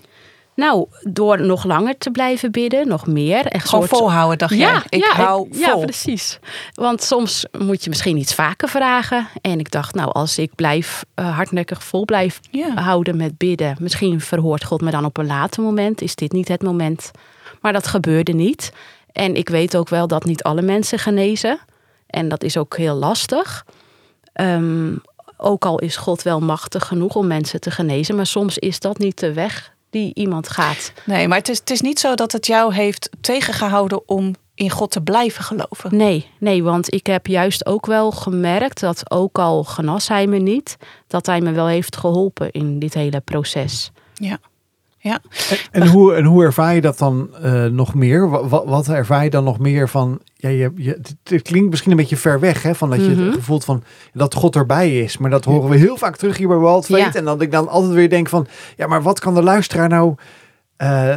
Nou, door nog langer te blijven bidden, nog meer. En Gewoon soort- volhouden, dacht Ja, jij. Ik ja, hou ik- ja, vol. precies. Want soms moet je misschien iets vaker vragen. En ik dacht, nou, als ik blijf eh, hardnekkig vol blijf houden met bidden, misschien verhoort God me dan op een later moment. Is dit niet het moment? Maar dat gebeurde niet. En ik weet ook wel dat niet alle mensen genezen. En dat is ook heel lastig. Ehm, ook al is God wel machtig genoeg om mensen te genezen, maar soms is dat niet de weg die iemand gaat. Nee, maar het is, het is niet zo dat het jou heeft tegengehouden om in God te blijven geloven. Nee, nee, want ik heb juist ook wel gemerkt dat ook al genas hij me niet, dat hij me wel heeft geholpen in dit hele proces. Ja. Ja. En hoe, en hoe ervaar je dat dan eh, nog meer? Wat, wat ervaar je dan nog meer van? Ja, je, je, het, klinkt misschien een beetje ver weg, hè? Van dat je Mhm. het gevoel van dat God erbij is. Maar dat horen we heel vaak terug hier bij Fate. Ja. En dat ik dan altijd weer denk van, ja, maar wat kan de luisteraar nou? eh,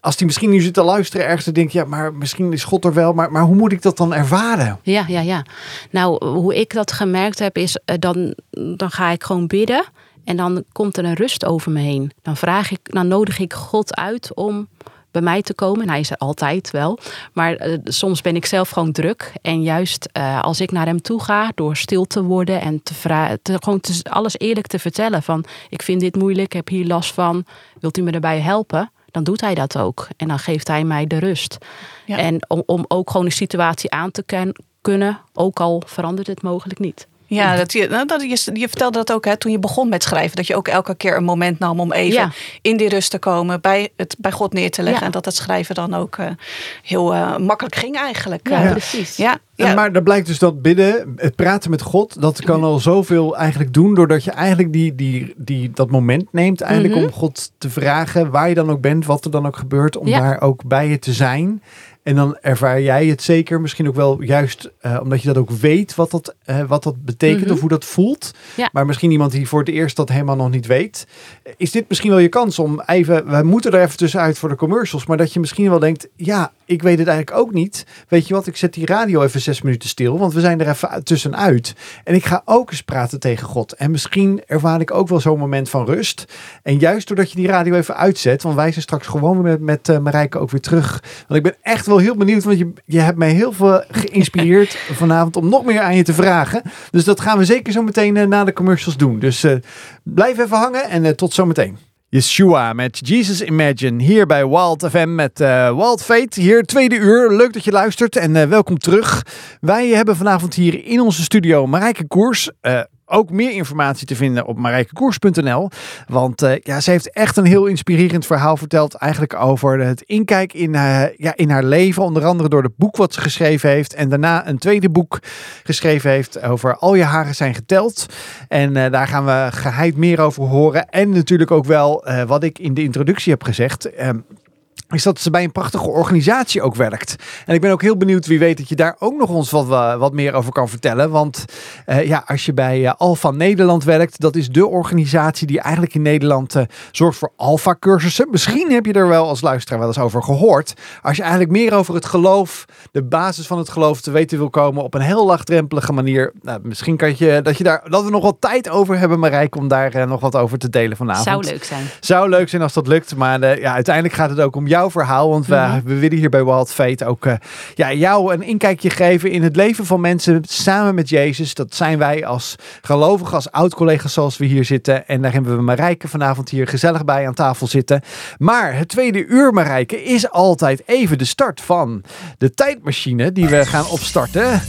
als die misschien nu zit te luisteren ergens, dan denk je, ja, maar misschien is God er wel. Maar, maar hoe moet ik dat dan ervaren? Ja, ja, ja. Nou, hoe ik dat gemerkt heb is, eh, dan, dan ga ik gewoon bidden en dan komt er een rust over me heen. Dan vraag ik, dan nodig ik God uit om bij mij te komen. En hij is er altijd wel. Maar eh, soms ben ik zelf gewoon druk. En juist eh, als ik naar hem toe ga, door stil te worden en te vragen, te, gewoon te, alles eerlijk te vertellen. Van ik vind dit moeilijk, ik heb hier last van. Wilt u me erbij helpen? Dan doet hij dat ook. En dan geeft hij mij de rust. Ja. En om, om ook gewoon de situatie aan te kunnen, ook al verandert het mogelijk niet. Ja, dat je, nou, dat je, je vertelde dat ook hè, toen je begon met schrijven. Dat je ook elke keer een moment nam om even Ja. in die rust te komen. Bij, het, bij God neer te leggen. Ja. En dat het schrijven dan ook eh, heel eh, makkelijk ging eigenlijk. Ja, Eh, precies. ja, En ja. maar dan blijkt dus dat bidden, het praten met God, dat kan al zoveel eigenlijk doen. Doordat je eigenlijk die, die, die, dat moment neemt eigenlijk Mhm. om God te vragen waar je dan ook bent, wat er dan ook gebeurt. Om Ja. daar ook bij je te zijn. En dan ervaar jij het zeker, misschien ook wel juist eh, omdat je dat ook weet wat dat, eh, wat dat betekent Mhm. of hoe dat voelt. Ja. Maar misschien iemand die voor het eerst dat helemaal nog niet weet. Is dit misschien wel je kans om even, we moeten er even tussenuit voor de commercials, maar dat je misschien wel denkt, ja, ik weet het eigenlijk ook niet. Weet je wat, ik zet die radio even zes minuten stil, want we zijn er even uit- tussenuit. En ik ga ook eens praten tegen God. En misschien ervaar ik ook wel zo'n moment van rust. En juist doordat je die radio even uitzet, want wij zijn straks gewoon weer met, met eh, Marijke ook weer terug. Want ik ben echt wel heel benieuwd, want je, je hebt mij heel veel geïnspireerd vanavond om nog meer aan je te vragen. Dus dat gaan we zeker zo meteen eh, na de commercials doen. Dus eh, blijf even hangen en tot zometeen. Yeshua met Jesus Imagine hier bij Wild FM met eh Wild Fate. Hier tweede uur. Leuk dat je luistert en eh, welkom terug. Wij hebben vanavond hier in onze studio Marijke Koers. eh, ook meer informatie te vinden op marijkekoers.nl. Want uh, ja, ze heeft echt een heel inspirerend verhaal verteld. Eigenlijk over het inkijk in, uh, ja, in haar leven. Onder andere door het boek wat ze geschreven heeft. En daarna een tweede boek geschreven heeft over Al je haren zijn geteld. En uh, daar gaan we geheid meer over horen. En natuurlijk ook wel wat ik in de introductie heb gezegd. Is dat ze bij een prachtige organisatie ook werkt. En ik ben ook heel benieuwd wie weet dat je daar ook nog ons wat, wat meer over kan vertellen. Want uh, ja, als je bij uh, Alfa Nederland werkt, dat is de organisatie die eigenlijk in Nederland uh, zorgt voor Alfa cursussen. Misschien heb je er wel als luisteraar wel eens over gehoord. Als je eigenlijk meer over het geloof, de basis van het geloof te weten wil komen op een heel laagdrempelige manier. Nou, misschien kan je dat, je daar, dat we nog wat tijd over hebben, Marijke, om daar nog wat over te delen vanavond. Zou leuk zijn. Zou leuk zijn als dat lukt. Maar ja, uiteindelijk gaat het ook om jou jouw verhaal. Want we, mm-hmm. we willen hier bij Wild Fate ook uh, ja, jou een inkijkje geven in het leven van mensen samen met Jezus. Dat zijn wij als gelovigen, als oud-collega's zoals we hier zitten. En daar hebben we Marijke vanavond hier gezellig bij aan tafel zitten. Maar het tweede uur, Marijke, is altijd even de start van de tijdmachine die we gaan opstarten.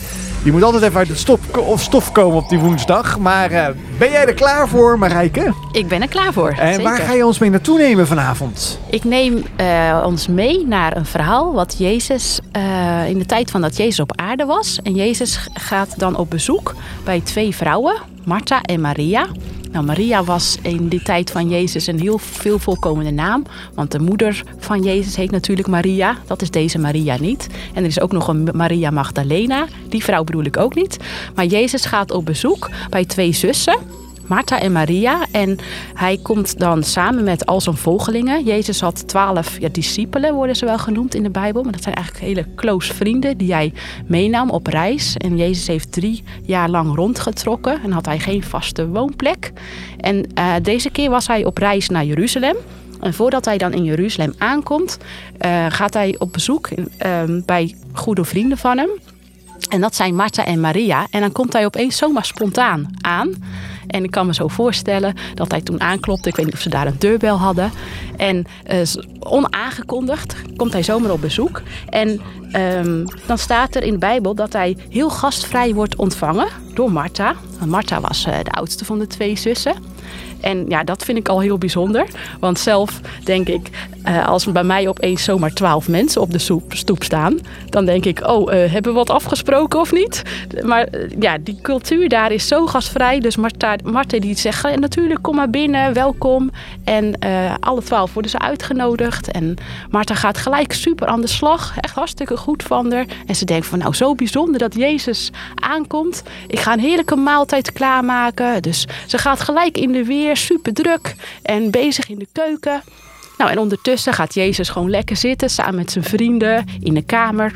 Je moet altijd even uit het stop of stof komen op die woensdag. Maar uh, ben jij er klaar voor, Marijke? Ik ben er klaar voor. En zeker. waar ga je ons mee naartoe nemen vanavond? Ik neem uh, ons mee naar een verhaal wat Jezus uh, in de tijd van dat Jezus op aarde was. En Jezus gaat dan op bezoek bij twee vrouwen, Martha en Maria. Nou, Maria was in die tijd van Jezus een heel veel voorkomende naam. Want de moeder van Jezus heet natuurlijk Maria. Dat is deze Maria niet. En er is ook nog een Maria Magdalena. Die vrouw bedoel ik ook niet. Maar Jezus gaat op bezoek bij twee zussen. Martha en Maria. En hij komt dan samen met al zijn volgelingen. Jezus had twaalf ja, discipelen, worden ze wel genoemd in de Bijbel. Maar dat zijn eigenlijk hele close vrienden die hij meenam op reis. En Jezus heeft drie jaar lang rondgetrokken en had hij geen vaste woonplek. En uh, deze keer was hij op reis naar Jeruzalem. En voordat hij dan in Jeruzalem aankomt, uh, gaat hij op bezoek uh, bij goede vrienden van hem. En dat zijn Martha en Maria. En dan komt hij opeens zomaar spontaan aan. En ik kan me zo voorstellen dat hij toen aanklopte. Ik weet niet of ze daar een deurbel hadden. En uh, onaangekondigd komt hij zomaar op bezoek. En um, dan staat er in de Bijbel dat hij heel gastvrij wordt ontvangen door Martha. Martha was uh, de oudste van de twee zussen. En ja, dat vind ik al heel bijzonder. Want zelf denk ik, uh, als bij mij opeens zomaar twaalf mensen op de stoep staan, dan denk ik, oh, uh, hebben we wat afgesproken of niet? Maar uh, ja, die cultuur daar is zo gastvrij. Dus Marta, Marta die zegt, natuurlijk, kom maar binnen, welkom. En alle twaalf worden ze uitgenodigd. En Marta gaat gelijk super aan de slag. Echt hartstikke goed van haar. En ze denkt van, nou, zo bijzonder dat Jezus aankomt. Ik ga een heerlijke maaltijd klaarmaken. Dus ze gaat gelijk in de weer, super druk en bezig in de keuken. Nou, en ondertussen gaat Jezus gewoon lekker zitten samen met zijn vrienden in de kamer.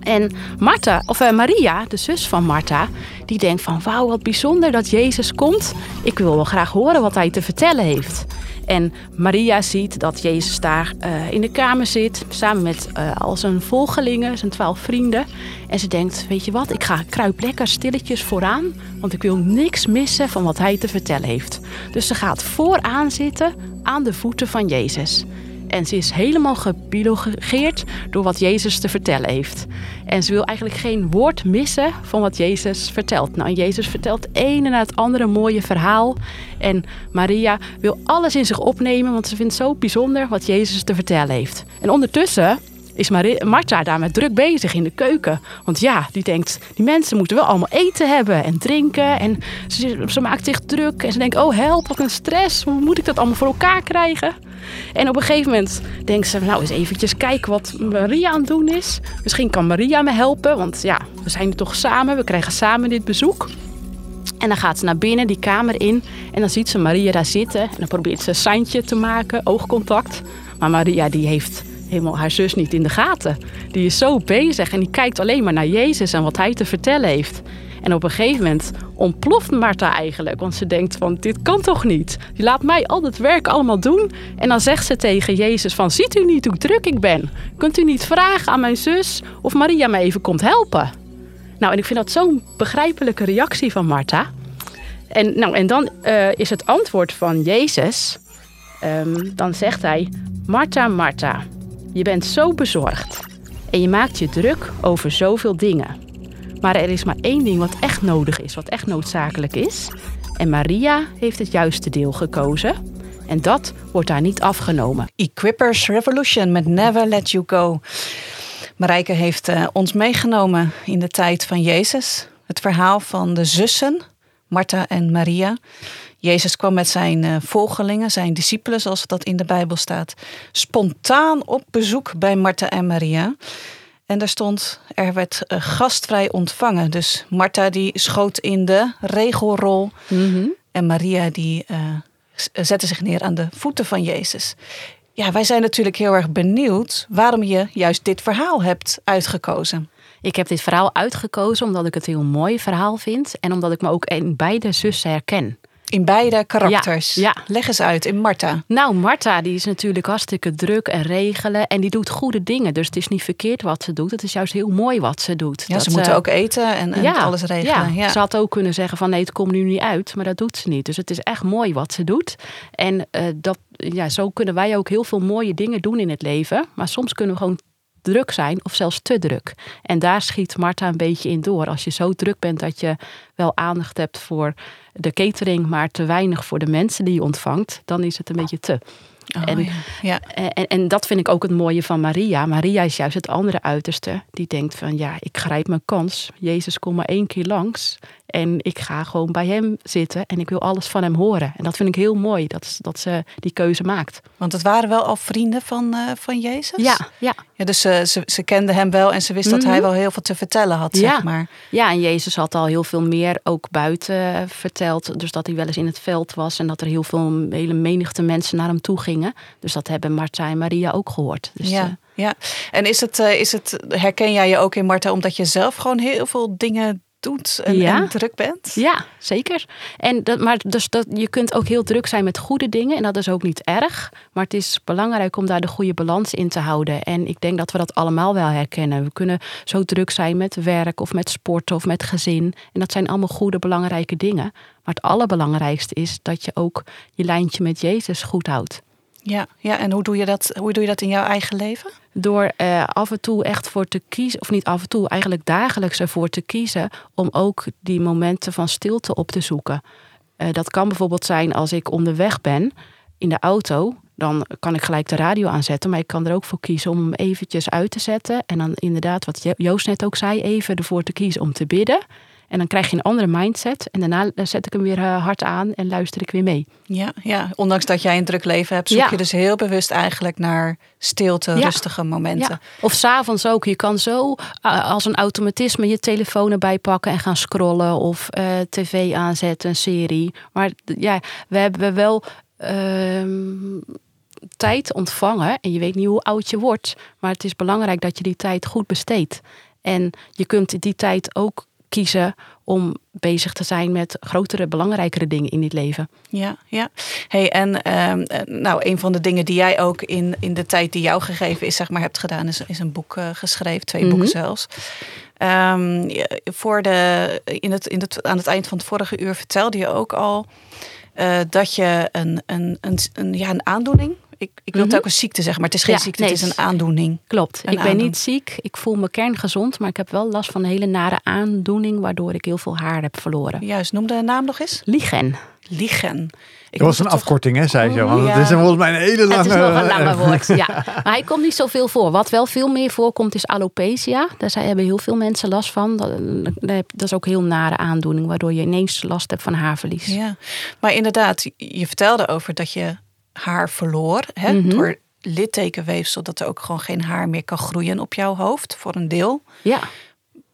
En Martha, of uh, Maria, de zus van Martha, die denkt van wauw, wat bijzonder dat Jezus komt. Ik wil wel graag horen wat hij te vertellen heeft. En Maria ziet dat Jezus daar uh, in de kamer zit, samen met uh, al zijn volgelingen, zijn twaalf vrienden. En ze denkt, weet je wat, ik ga kruip lekker stilletjes vooraan, want ik wil niks missen van wat hij te vertellen heeft. Dus ze gaat vooraan zitten aan de voeten van Jezus. En ze is helemaal gebiologeerd door wat Jezus te vertellen heeft. En ze wil eigenlijk geen woord missen van wat Jezus vertelt. Nou, Jezus vertelt het ene na het andere mooie verhaal. En Maria wil alles in zich opnemen, want ze vindt zo bijzonder wat Jezus te vertellen heeft. En ondertussen is Martha daar met druk bezig in de keuken. Want ja, die denkt, die mensen moeten wel allemaal eten hebben en drinken. En ze, ze maakt zich druk en ze denkt, oh help, wat een stress. Hoe moet ik dat allemaal voor elkaar krijgen? En op een gegeven moment denkt ze, nou eens eventjes kijken wat Maria aan het doen is. Misschien kan Maria me helpen, want ja, we zijn er toch samen. We krijgen samen dit bezoek. En dan gaat ze naar binnen, die kamer in. En dan ziet ze Maria daar zitten. En dan probeert ze een seintje te maken, oogcontact. Maar Maria die heeft helemaal haar zus niet in de gaten. Die is zo bezig en die kijkt alleen maar naar Jezus en wat hij te vertellen heeft. En op een gegeven moment ontploft Martha eigenlijk. Want ze denkt van, dit kan toch niet? Je laat mij al het werk allemaal doen. En dan zegt ze tegen Jezus van, ziet u niet hoe druk ik ben? Kunt u niet vragen aan mijn zus of Maria me even komt helpen? Nou, en ik vind dat zo'n begrijpelijke reactie van Martha. En, nou, en dan uh, is het antwoord van Jezus. Um, dan zegt hij, Martha, Martha, je bent zo bezorgd. En je maakt je druk over zoveel dingen. Maar er is maar één ding wat echt nodig is, wat echt noodzakelijk is. En Maria heeft het juiste deel gekozen. En dat wordt daar niet afgenomen. Equippers Revolution met Never Let You Go. Marijke heeft uh, ons meegenomen in de tijd van Jezus. Het verhaal van de zussen, Martha en Maria. Jezus kwam met zijn uh, volgelingen, zijn discipelen, zoals dat in de Bijbel staat, spontaan op bezoek bij Martha en Maria. En daar stond, er werd uh, gastvrij ontvangen. Dus Martha die schoot in de regelrol. Mm -hmm. En Maria die uh, zette zich neer aan de voeten van Jezus. Ja, wij zijn natuurlijk heel erg benieuwd waarom je juist dit verhaal hebt uitgekozen. Ik heb dit verhaal uitgekozen omdat ik het een heel mooi verhaal vind. En omdat ik me ook in beide zussen herken. In beide karakters. Ja, ja. Leg eens uit, in Marta. Nou, Marta die is natuurlijk hartstikke druk en regelen. En die doet goede dingen. Dus het is niet verkeerd wat ze doet. Het is juist heel mooi wat ze doet. Ja, dat, ze moeten uh, ook eten en, en ja, alles regelen. Ja. Ze had ook kunnen zeggen van nee, het komt nu niet uit. Maar dat doet ze niet. Dus het is echt mooi wat ze doet. En uh, dat, ja, zo kunnen wij ook heel veel mooie dingen doen in het leven. Maar soms kunnen we gewoon druk zijn of zelfs te druk. En daar schiet Marta een beetje in door. Als je zo druk bent dat je wel aandacht hebt voor de catering, maar te weinig voor de mensen die je ontvangt, dan is het een beetje te. Oh, en, ja. Ja. En, en dat vind ik ook het mooie van Maria. Maria is juist het andere uiterste. Die denkt van ja, ik grijp mijn kans. Jezus komt maar één keer langs. En ik ga gewoon bij hem zitten en ik wil alles van hem horen. En dat vind ik heel mooi, dat, dat ze die keuze maakt. Want het waren wel al vrienden van, uh, van Jezus? Ja, ja. ja dus ze, ze, ze kende hem wel en ze wist dat hij Mhm. wel heel veel te vertellen had, Ja. zeg maar. Ja, en Jezus had al heel veel meer ook buiten eh, verteld. Dus dat hij wel eens in het veld was en dat er heel veel hele menigte mensen naar hem toe gingen. Dus dat hebben Martha en Maria ook gehoord. Dus, ja, eh, ja. En is het, eh, is het, herken jij je ook in Marta omdat je zelf gewoon heel veel dingen doet en, Ja. en druk bent? Ja, zeker. En dat, maar dus dat, je kunt ook heel druk zijn met goede dingen. En dat is ook niet erg. Maar het is belangrijk om daar de goede balans in te houden. En ik denk dat we dat allemaal wel herkennen. We kunnen zo druk zijn met werk of met sporten of met gezin. En dat zijn allemaal goede, belangrijke dingen. Maar het allerbelangrijkste is dat je ook je lijntje met Jezus goed houdt. Ja, ja. en hoe doe, je dat, hoe doe je dat in jouw eigen leven? Door eh, af en toe echt voor te kiezen, of niet af en toe, eigenlijk dagelijks ervoor te kiezen om ook die momenten van stilte op te zoeken. Eh, dat kan bijvoorbeeld zijn als ik onderweg ben in de auto, dan kan ik gelijk de radio aanzetten, maar ik kan er ook voor kiezen om hem eventjes uit te zetten. En dan inderdaad, wat Jo- Joost net ook zei, even ervoor te kiezen om te bidden. En dan krijg je een andere mindset. En daarna eh, zet ik hem weer eh, hard aan en luister ik weer mee. Ja, ja, ondanks dat jij een druk leven hebt, zoek Ja. je dus heel bewust eigenlijk naar stilte, Ja. rustige momenten. Ja. Of s'avonds ook. Je kan zo uh, als een automatisme je telefoon erbij pakken en gaan scrollen. Of eh, tv aanzetten, een serie. Maar ja, we hebben wel ehm, tijd ontvangen. En je weet niet hoe oud je wordt. Maar het is belangrijk dat je die tijd goed besteedt. En je kunt die tijd ook kiezen om bezig te zijn met grotere, belangrijkere dingen in dit leven. Ja, ja. Hey, en ehm, eh, nou, een van de dingen die jij ook in, in de tijd die jou gegeven is, zeg maar, hebt gedaan, is, is een boek eh, geschreven, twee Mhm. boeken zelfs. Ehm, voor de, in het, in het, aan het eind van het vorige uur vertelde je ook al eh, dat je een, een, een, een, ja, een aandoening. Ik, ik wil het Mhm. ook een ziekte zeggen, maar het is geen Ja, ziekte, nee, het is een aandoening. Klopt. Een ik ben niet ziek. Ik voel me kerngezond. Maar ik heb wel last van een hele nare aandoening. Waardoor ik heel veel haar heb verloren. Juist, noem de naam nog eens. Liegen. Liegen. Ik Dat was een toch- afkorting, hè, zei ze. Want Ja. het is volgens mij een hele lange... Het is nog een lange woord. Ja. Maar hij komt niet zoveel voor. Wat wel veel meer voorkomt is alopecia. Daar zijn- hebben heel veel mensen last van. Dat, dat is ook een heel nare aandoening. Waardoor je ineens last hebt van haarverlies. Ja, maar inderdaad, je vertelde over dat je haar verloor hè, Mhm. door littekenweefsel, dat er ook gewoon geen haar meer kan groeien op jouw hoofd, voor een deel. Ja.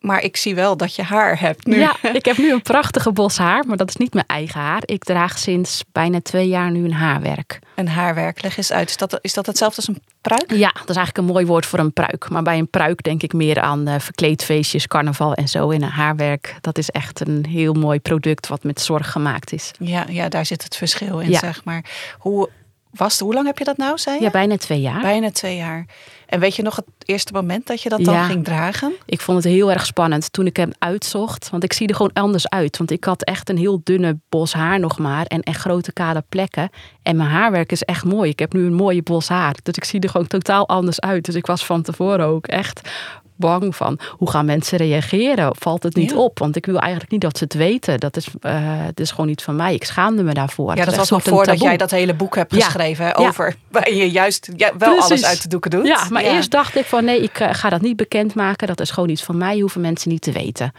Maar ik zie wel dat je haar hebt nu. ja, ik heb nu een prachtige bos haar. Maar dat is niet mijn eigen haar. Ik draag sinds bijna twee jaar nu een haarwerk. Een haarwerk, leg eens uit. Is dat, is dat hetzelfde als een pruik? Ja, dat is eigenlijk een mooi woord voor een pruik. Maar bij een pruik denk ik meer aan eh, verkleedfeestjes, carnaval en zo. In een haarwerk, dat is echt een heel mooi product wat met zorg gemaakt is. Ja, ja daar zit het verschil in, Ja. zeg maar. Hoe, was, hoe lang heb je dat nou, zei je? Ja, bijna twee jaar. Bijna twee jaar. En weet je nog het eerste moment dat je dat dan Ja. ging dragen? Ik vond het heel erg spannend toen ik hem uitzocht. Want ik zie er gewoon anders uit. Want ik had echt een heel dunne bos haar nog maar. En echt grote kale plekken. En mijn haarwerk is echt mooi. Ik heb nu een mooie bos haar. Dus ik zie er gewoon totaal anders uit. Dus ik was van tevoren ook echt bang van hoe gaan mensen reageren? Valt het niet Ja. op? Want ik wil eigenlijk niet dat ze het weten. Dat is, eh, het is gewoon niet van mij. Ik schaamde me daarvoor. Ja, dat was nog voordat jij dat hele boek hebt geschreven Ja. over waar je juist ja, wel Precies. alles uit de doeken doet. Ja, maar eerst dacht ik van nee, ik eh, ga dat niet bekendmaken. Dat is gewoon iets van mij, hoeven mensen niet te weten.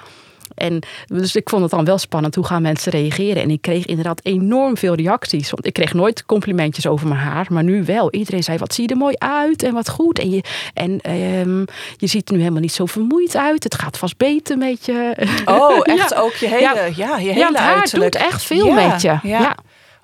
En dus ik vond het dan wel spannend, hoe gaan mensen reageren? En ik kreeg inderdaad enorm veel reacties. Want ik kreeg nooit complimentjes over mijn haar, maar nu wel. Iedereen zei, wat zie je er mooi uit en wat goed. En je, en, ehm, je ziet er nu helemaal niet zo vermoeid uit. Het gaat vast beter met je. Oh, echt Ja. ook je hele, Ja. ja, je hele Ja, het haar uiterlijk. doet echt veel met je. Ja. Ja.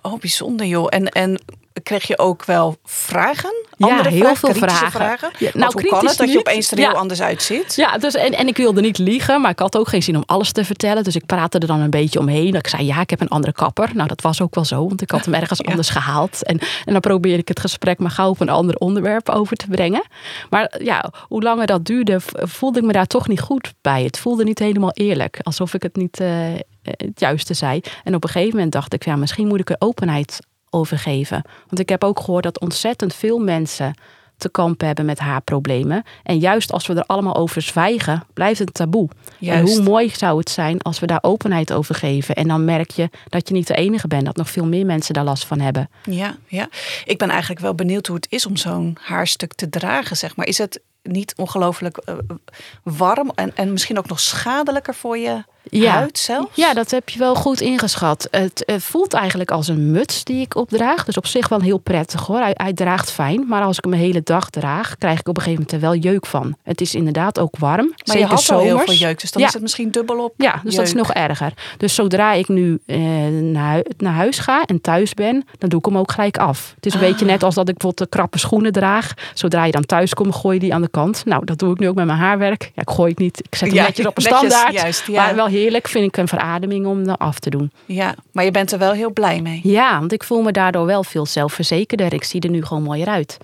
Oh, bijzonder joh. En, en kreeg je ook wel vragen? Ja, Andere heel vragen, veel kritische vragen. Ja, nou, hoe kan kritisch het dat je opeens er Ja. heel anders uitziet? Ja, dus, en, en ik wilde niet liegen, maar ik had ook geen zin om alles te vertellen. Dus ik praatte er dan een beetje omheen. Ik zei, ja, ik heb een andere kapper. Nou, dat was ook wel zo, want ik had hem ergens anders gehaald. En, en dan probeerde ik het gesprek maar gauw op een ander onderwerp over te brengen. Maar ja, hoe langer dat duurde, voelde ik me daar toch niet goed bij. Het voelde niet helemaal eerlijk, alsof ik het niet eh, het juiste zei. En op een gegeven moment dacht ik, ja, misschien moet ik er openheid over geven. Want ik heb ook gehoord dat ontzettend veel mensen te kampen hebben met haarproblemen. En juist als we er allemaal over zwijgen, blijft het taboe. Juist. En hoe mooi zou het zijn als we daar openheid over geven. En dan merk je dat je niet de enige bent, dat nog veel meer mensen daar last van hebben. Ja, ja. Ik ben eigenlijk wel benieuwd hoe het is om zo'n haarstuk te dragen, zeg maar. Is het niet ongelooflijk eh, warm en, en misschien ook nog schadelijker voor je Ja. huid zelfs? Ja, dat heb je wel goed ingeschat. Het, voelt eigenlijk als een muts die ik opdraag. Dus op zich wel heel prettig hoor. Hij, hij draagt fijn. Maar als ik hem de hele dag draag, krijg ik op een gegeven moment er wel jeuk van. Het is inderdaad ook warm. Maar zeker je had al heel veel jeuk, dus dan Ja. is het misschien dubbel op Ja, dus dat is nog erger. Dus zodra ik nu eh, naar, naar huis ga en thuis ben, dan doe ik hem ook gelijk af. Het is een Ah. beetje net als dat ik bijvoorbeeld de krappe schoenen draag. Zodra je dan thuis komt, gooi je die aan de kant. Nou, dat doe ik nu ook met mijn haarwerk. Ja, ik gooi het niet. Ik zet hem Ja, netjes op een netjes, standaard. juist, ja. Maar wel heerlijk vind ik een verademing om dat af te doen. Ja, maar je bent er wel heel blij mee. Ja, want ik voel me daardoor wel veel zelfverzekerder. Ik zie er nu gewoon mooier uit.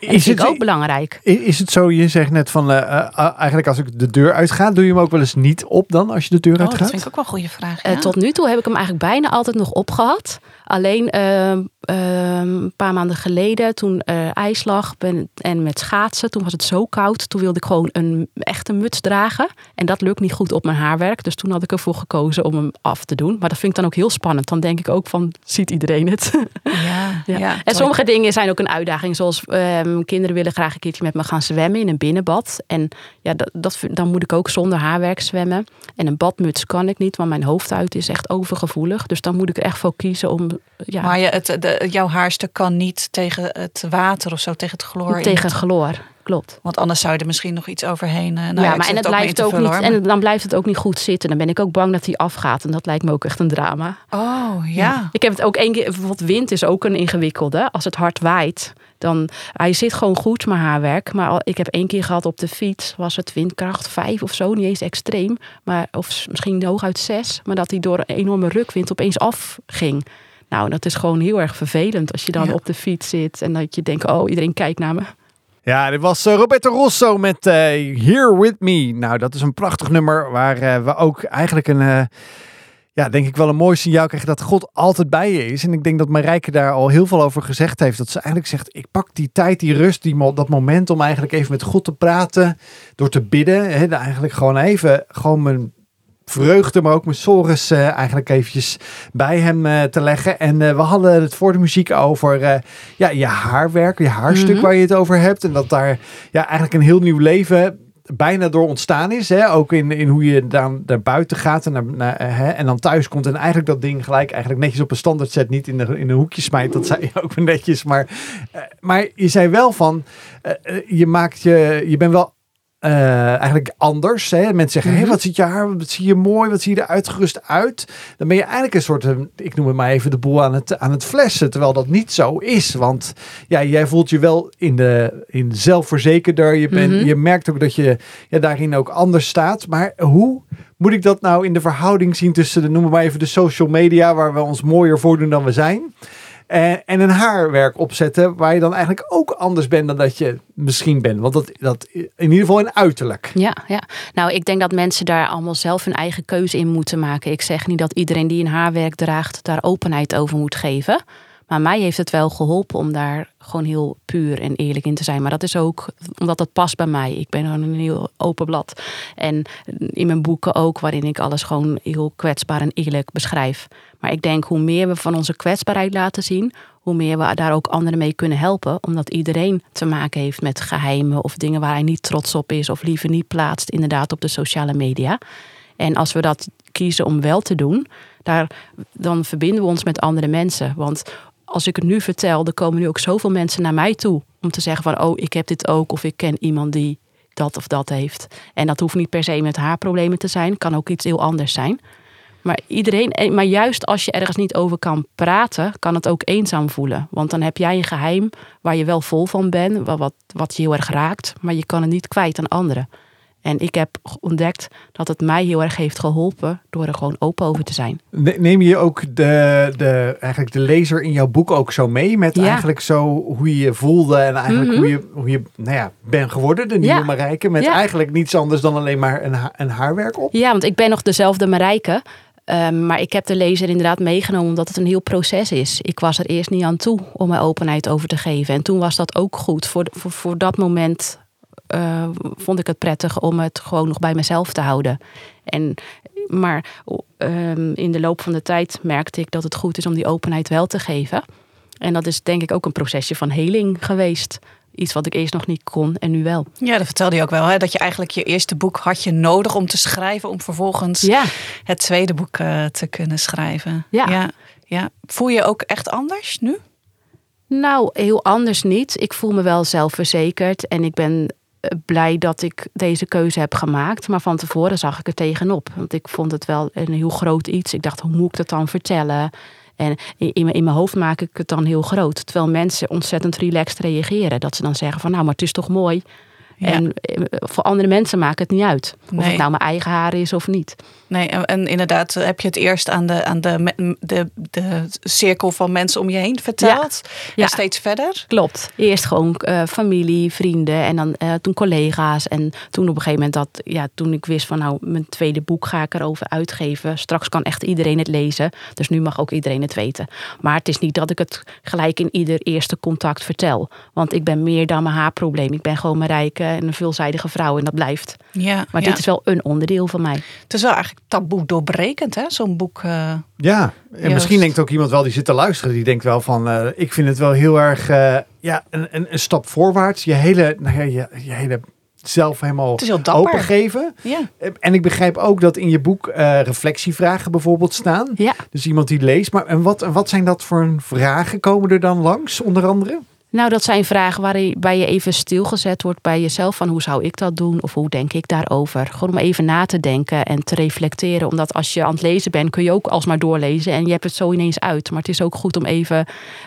En dat Is vind ik het, ook belangrijk. is het zo, je zegt net van, eh, eh, eigenlijk als ik de deur uitga, doe je hem ook wel eens niet op dan, als je de deur Oh, dat uitgaat? vind ik ook wel een goede vraag. Eh, tot nu toe heb ik hem eigenlijk bijna altijd nog opgehad. Alleen ehm, ehm, een paar maanden geleden, toen er ijs lag ben, en met schaatsen, toen was het zo koud. Toen wilde ik gewoon een echte muts dragen. En dat lukt niet goed op mijn haarwerk. Dus toen had ik ervoor gekozen om hem af te doen. Maar dat vind ik dan ook heel spannend. Dan denk ik ook van, ziet iedereen het? Ja, ja. Ja. en sommige dingen zijn ook een uitdaging. Zoals ehm, kinderen willen graag een keertje met me gaan zwemmen in een binnenbad. En ja, dat, dat, dan moet ik ook zonder haarwerk zwemmen. En een badmuts kan ik niet, want mijn hoofdhuid is echt overgevoelig. Dus dan moet ik er echt voor kiezen om ja, Maar je, het, de, jouw haarstuk kan niet tegen het water of zo, tegen het chloor. tegen het- chloor. Klopt. Want anders zou je er misschien nog iets overheen. eh, Nou ja, ik maar en het ook blijft ook vullen, niet. En dan blijft het ook niet goed zitten. Dan ben ik ook bang dat hij afgaat. En dat lijkt me ook echt een drama. maar- Oh, ja. Ik heb het ook één keer, bijvoorbeeld wind is ook een ingewikkelde. Als het hard waait, dan, hij zit gewoon goed, mijn haarwerk. Maar al- ik heb één keer gehad op de fiets, was het windkracht 5 of zo, niet eens extreem. Maar, of misschien hooguit 6, maar dat hij door een enorme rukwind opeens afging. Nou, dat is gewoon heel erg vervelend als je dan Ja. op de fiets zit en dat je denkt, oh, iedereen kijkt naar me. Ja, dit was eh, Roberto Rosso met eh, Here With Me. Nou, dat is een prachtig nummer waar eh, we ook eigenlijk een, eh, ja, denk ik wel een mooi signaal krijgen dat God altijd bij je is. En ik denk dat Marijke daar al heel veel over gezegd heeft. Dat ze eigenlijk zegt, ik pak die tijd, die rust, die, mo- dat moment om eigenlijk even met God te praten. Door te bidden. Hè, eigenlijk gewoon even, gewoon mijn vreugde, maar ook mijn sores eh, eigenlijk eventjes bij hem eh, te leggen. En eh, we hadden het voor de muziek over ja, je haarwerk, je haarstuk Mhm. waar je het over hebt. En dat daar ja, eigenlijk een heel nieuw leven bijna door ontstaan is. Hè? Ook in, in hoe je dan naar buiten gaat en, naar, naar, hè? en dan thuis komt. En eigenlijk dat ding gelijk eigenlijk netjes op een standaard zet. Niet in, de, in een hoekje smijt. Dat zei je ook weer netjes. Maar, maar je zei wel van, je maakt je, je bent wel eh, eigenlijk anders. Hè? Mensen zeggen, hé, Mhm. wat ziet je haar, wat zie je mooi, wat zie je er uitgerust uit. Dan ben je eigenlijk een soort, eh, ik noem het maar even de boel aan het, aan het flessen. Terwijl dat niet zo is. Want ja, jij voelt je wel in de in zelfverzekerder. Je, bent, Mhm. je merkt ook dat je ja, daarin ook anders staat. Maar hoe moet ik dat nou in de verhouding zien tussen, de, noem maar even de social media, waar we ons mooier voordoen dan we zijn. Eh, en een haarwerk opzetten waar je dan eigenlijk ook anders bent dan dat je misschien bent. Want dat, dat in ieder geval in uiterlijk. Ja, ja. Nou, ik denk dat mensen daar allemaal zelf hun eigen keuze in moeten maken. Ik zeg niet dat iedereen die een haarwerk draagt daar openheid over moet geven. Maar mij heeft het wel geholpen om daar gewoon heel puur en eerlijk in te zijn. Maar dat is ook omdat dat past bij mij. Ik ben gewoon een heel open blad. En in mijn boeken ook, waarin ik alles gewoon heel kwetsbaar en eerlijk beschrijf. Maar ik denk hoe meer we van onze kwetsbaarheid laten zien, hoe meer we daar ook anderen mee kunnen helpen. Omdat iedereen te maken heeft met geheimen of dingen waar hij niet trots op is of liever niet plaatst, inderdaad op de sociale media. En als we dat kiezen om wel te doen, daar, dan verbinden we ons met andere mensen. Want als ik het nu vertel, dan komen nu ook zoveel mensen naar mij toe om te zeggen van, oh, ik heb dit ook of ik ken iemand die dat of dat heeft. En dat hoeft niet per se met haar problemen te zijn, kan ook iets heel anders zijn. Maar, iedereen, eh, maar juist als je ergens niet over kan praten, kan het ook eenzaam voelen. Want dan heb jij een geheim waar je wel vol van bent, wat, wat je heel erg raakt, maar je kan het niet kwijt aan anderen. En ik heb ontdekt dat het mij heel erg heeft geholpen door er gewoon open over te zijn. Neem je ook de, de, eigenlijk de lezer in jouw boek ook zo mee? Met eigenlijk zo hoe je je voelde en eigenlijk Mhm. hoe je, hoe je nou ja, bent geworden, de nieuwe Ja. Marijke. Met Ja. eigenlijk niets anders dan alleen maar een, ha- een haarwerk op. Ja, want ik ben nog dezelfde Marijke. Ehm, maar ik heb de lezer inderdaad meegenomen omdat het een heel proces is. Ik was er eerst niet aan toe om mijn openheid over te geven. En toen was dat ook goed. Voor, voor, voor dat moment eh, vond ik het prettig om het gewoon nog bij mezelf te houden. En, maar ehm, in de loop van de tijd merkte ik dat het goed is om die openheid wel te geven. En dat is denk ik ook een procesje van heling geweest. Iets wat ik eerst nog niet kon en nu wel. Ja, dat vertelde je ook wel. Hè? Dat je eigenlijk je eerste boek had je nodig om te schrijven. Om vervolgens Ja, het tweede boek eh, te kunnen schrijven. Ja. ja. ja. Voel je ook echt anders nu? Nou, heel anders niet. Ik voel me wel zelfverzekerd en ik ben blij dat ik deze keuze heb gemaakt. Maar van tevoren zag ik er tegenop. Want ik vond het wel een heel groot iets. Ik dacht, hoe moet ik dat dan vertellen? En in mijn hoofd maak ik het dan heel groot. Terwijl mensen ontzettend relaxed reageren. Dat ze dan zeggen van, nou, maar het is toch mooi. Ja. En eh, voor andere mensen maakt het niet uit. Of Nee. het nou mijn eigen haar is of niet. Nee, en, en inderdaad eh, heb je het eerst aan de, aan de, de, de cirkel van mensen om je heen verteld. Ja. En steeds verder. Klopt. Eerst gewoon eh, familie, vrienden en dan toen collega's. En toen op een gegeven moment dat, ja, toen ik wist van nou, mijn tweede boek ga ik erover uitgeven. Straks kan echt iedereen het lezen. Dus nu mag ook iedereen het weten. Maar het is niet dat ik het gelijk in ieder eerste contact vertel. Want ik ben meer dan mijn haarprobleem. Ik ben gewoon mijn rijke en een veelzijdige vrouw en dat blijft. Ja, Maar ja. dit is wel een onderdeel van mij. Het is wel eigenlijk taboe doorbrekend, hè? Zo'n boek. eh, Ja, en Juist. misschien denkt ook iemand wel die zit te luisteren. Die denkt wel van, eh, ik vind het wel heel erg, eh, ja, een, een, een stap voorwaarts. Je hele, nou ja, je, je hele zelf helemaal opengeven. ja. En ik begrijp ook dat in je boek eh, reflectievragen bijvoorbeeld staan. Ja. Dus iemand die leest. Maar en wat, en wat zijn dat voor een vragen? Komen er dan langs, onder andere? Nou, dat zijn vragen waarbij je even stilgezet wordt bij jezelf. Van hoe zou ik dat doen? Of hoe denk ik daarover? Gewoon om even na te denken en te reflecteren. Omdat als je aan het lezen bent, kun je ook alsmaar doorlezen. En je hebt het zo ineens uit. Maar het is ook goed om even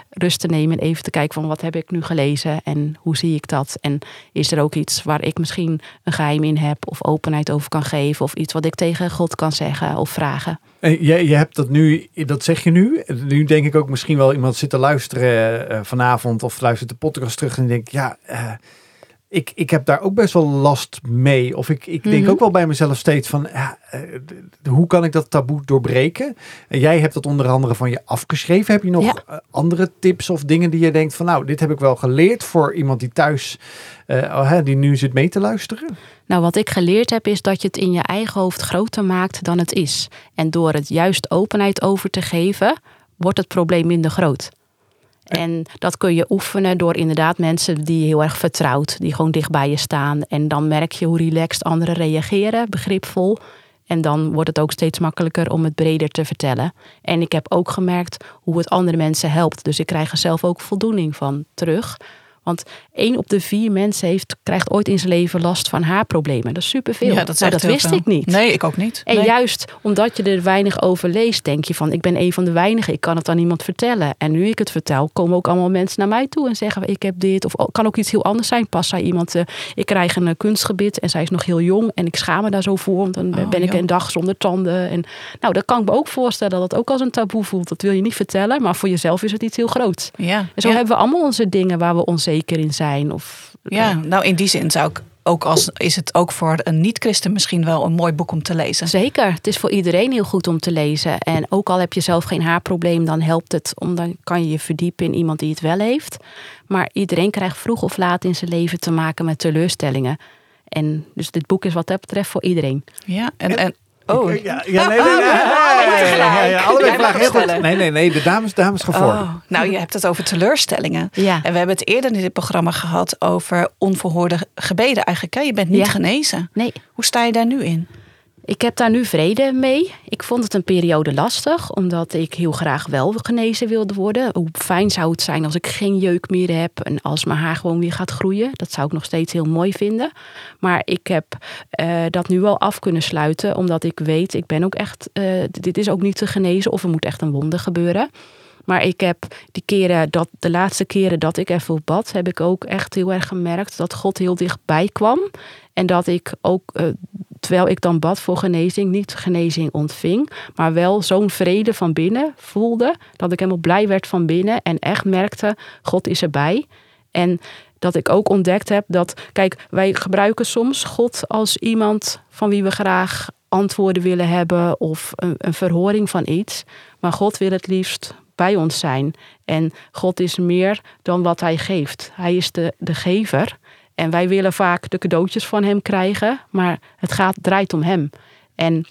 rust te nemen. En even te kijken van wat heb ik nu gelezen? En hoe zie ik dat? En is er ook iets waar ik misschien een geheim in heb? Of openheid over kan geven? Of iets wat ik tegen God kan zeggen of vragen? En je, je hebt dat nu, dat zeg je nu. Nu denk ik ook misschien wel iemand zit te luisteren eh, vanavond of luistert de podcast terug en denkt, ja, eh, ik, ik heb daar ook best wel last mee. Of ik, ik denk Mhm. ook wel bij mezelf steeds van, ja, eh, hoe kan ik dat taboe doorbreken? En jij hebt dat onder andere van je afgeschreven. Heb je nog Ja. eh, andere tips of dingen die je denkt van, nou, dit heb ik wel geleerd voor iemand die thuis, hè, die nu zit mee te luisteren? Nou, wat ik geleerd heb is dat je het in je eigen hoofd groter maakt dan het is. En door het juist openheid over te geven, wordt het probleem minder groot. En dat kun je oefenen door inderdaad mensen die je heel erg vertrouwt, die gewoon dicht bij je staan. En dan merk je hoe relaxed anderen reageren, begripvol. En dan wordt het ook steeds makkelijker om het breder te vertellen. En ik heb ook gemerkt hoe het andere mensen helpt. Dus ik krijg er zelf ook voldoening van terug. Want één op de vier mensen heeft, krijgt ooit in zijn leven last van haarproblemen. Dat is superveel. Ja, dat, dat wist veel. ik niet. Nee, ik ook niet. En Nee. juist omdat je er weinig over leest, denk je van ik ben een van de weinigen, ik kan het aan niemand vertellen. En nu ik het vertel, komen ook allemaal mensen naar mij toe en zeggen ik heb dit. Of oh, kan ook iets heel anders zijn. Pas zei iemand, eh, ik krijg een eh, kunstgebit en zij is nog heel jong en ik schaam me daar zo voor. Want dan Oh, ben ik joh. een dag zonder tanden. En nou, dat kan ik me ook voorstellen dat het ook als een taboe voelt. Dat wil je niet vertellen, maar voor jezelf is het iets heel groots. Ja, En zo ja. hebben we allemaal onze dingen waar we onzeker in zijn. Of, ja, nou in die zin zou ik ook als, is het ook voor een niet-christen misschien wel een mooi boek om te lezen. Zeker, het is voor iedereen heel goed om te lezen. En ook al heb je zelf geen haarprobleem, dan helpt het. Om, dan kan je je verdiepen in iemand die het wel heeft. Maar iedereen krijgt vroeg of laat in zijn leven te maken met teleurstellingen. En dus dit boek is wat dat betreft voor iedereen. Ja, en, en Oh. Ja, ja, nee, nee, nee. nee, nee, Allebei vragen heel goed. Nee, nee, nee. De dames, dames gaan voor. Oh, nou, je hebt het over teleurstellingen. Ja. En we hebben het eerder in dit programma gehad over onverhoorde gebeden eigenlijk. Hè? Je bent niet genezen. Nee, Hoe sta je daar nu in? Ik heb daar nu vrede mee. Ik vond het een periode lastig, omdat ik heel graag wel genezen wilde worden. Hoe fijn zou het zijn als ik geen jeuk meer heb en als mijn haar gewoon weer gaat groeien. Dat zou ik nog steeds heel mooi vinden. Maar ik heb eh, dat nu wel af kunnen sluiten, omdat ik weet, ik ben ook echt, eh, dit is ook niet te genezen of er moet echt een wonder gebeuren. Maar ik heb die keren, dat, de laatste keren dat ik op bad, heb ik ook echt heel erg gemerkt dat God heel dichtbij kwam. En dat ik ook, eh, terwijl ik dan bad voor genezing, niet genezing ontving. Maar wel zo'n vrede van binnen voelde. Dat ik helemaal blij werd van binnen. En echt merkte, God is erbij. En dat ik ook ontdekt heb dat, kijk, wij gebruiken soms God als iemand van wie we graag antwoorden willen hebben. Of een, verhoring van iets. Maar God wil het liefst bij ons zijn. En God is meer dan wat hij geeft. Hij is de, de gever. En wij willen vaak de cadeautjes van hem krijgen, maar het gaat, draait om hem. En